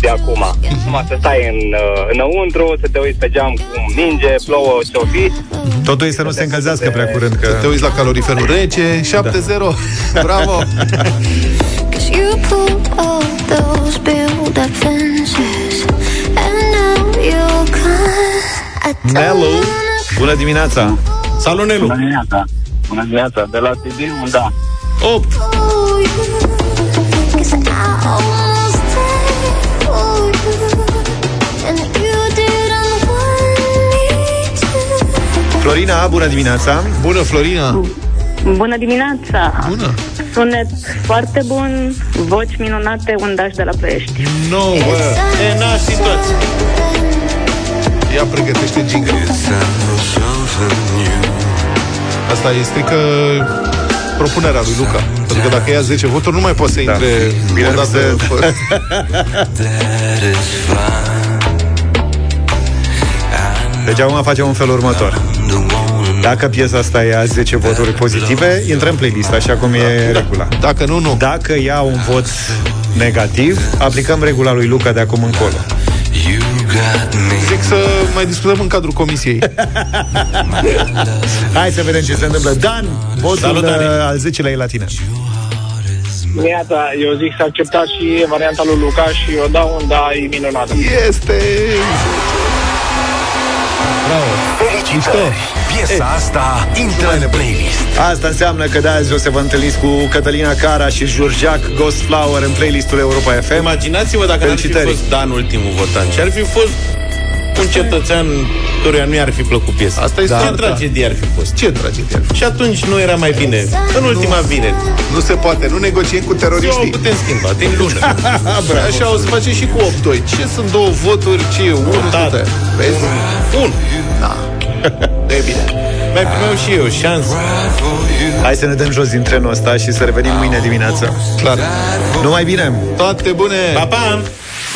de acum. Acum să stai în, uh, înăuntru, să te uiți pe geam cum ninge, plouă, ce-o fi. Totul e să nu se încălzească prea curând că... Te uiți la caloriferul rece, 7-0. [LAUGHS] Bravo! Cause you pulled all those build-up fences. And now you're gone. I don't Nelu, bună dimineața! Salut, Nelu! Bună dimineața. Bună dimineața. De la Sibiu, un da. 8. Florina, bună dimineața! Bună, Florina! Bună dimineața! Bună! Sunet foarte bun, voci minunate, undaș de la Ploiești. No, bă! E naș și toți. Ia pregătește jingle. Asta e strică propunerea lui Luca. Pentru că dacă ia 10 voturi, nu mai poate să intre Bine o ar fi dată să- fără- Deci acum facem un fel următor. Dacă piesa asta ia 10 voturi pozitive, intră în playlist, așa cum e regula. Dacă nu, nu. Dacă ia un vot negativ, aplicăm regula lui Luca de acum încolo. Zic să mai discutăm în cadrul comisiei. [LAUGHS] Hai să vedem ce se întâmplă. Dan, votul Salutare. uh, al 10-lea e la tine. Dimineața, eu zic să acceptați și varianta lui Luca și eu dau un da, e minunată. Este! Bravo! Felicitări! Piesa asta intră în playlist. Asta înseamnă că de azi o să vă întâlniți cu Cătălina Cara și Jurjac Ghost Flower în playlistul Europa FM. Imaginați-vă dacă n-ar fi Felicitări. fost Dan ultimul votant și ar fi fost un cetățean căruia nu i-ar fi plăcut piesa. Asta e Ce soarta. tragedie ar fi fost? Ce tragedie ar fi? Și atunci nu era mai bine, în ultima vineri. Nu se poate, nu negociem cu Eu o teroriștii. putem schimba, din lună. [LAUGHS] Așa o să facem și cu 8-2. Ce sunt două voturi? Ce e? Unul Votat. sute. Vezi? Un. Da. [LAUGHS] E bine. Mai primeau și eu șansă. Hai să ne dăm jos din trenul ăsta și să revenim mâine dimineață. Clar. Numai bine! Toate bune! Pa, pa!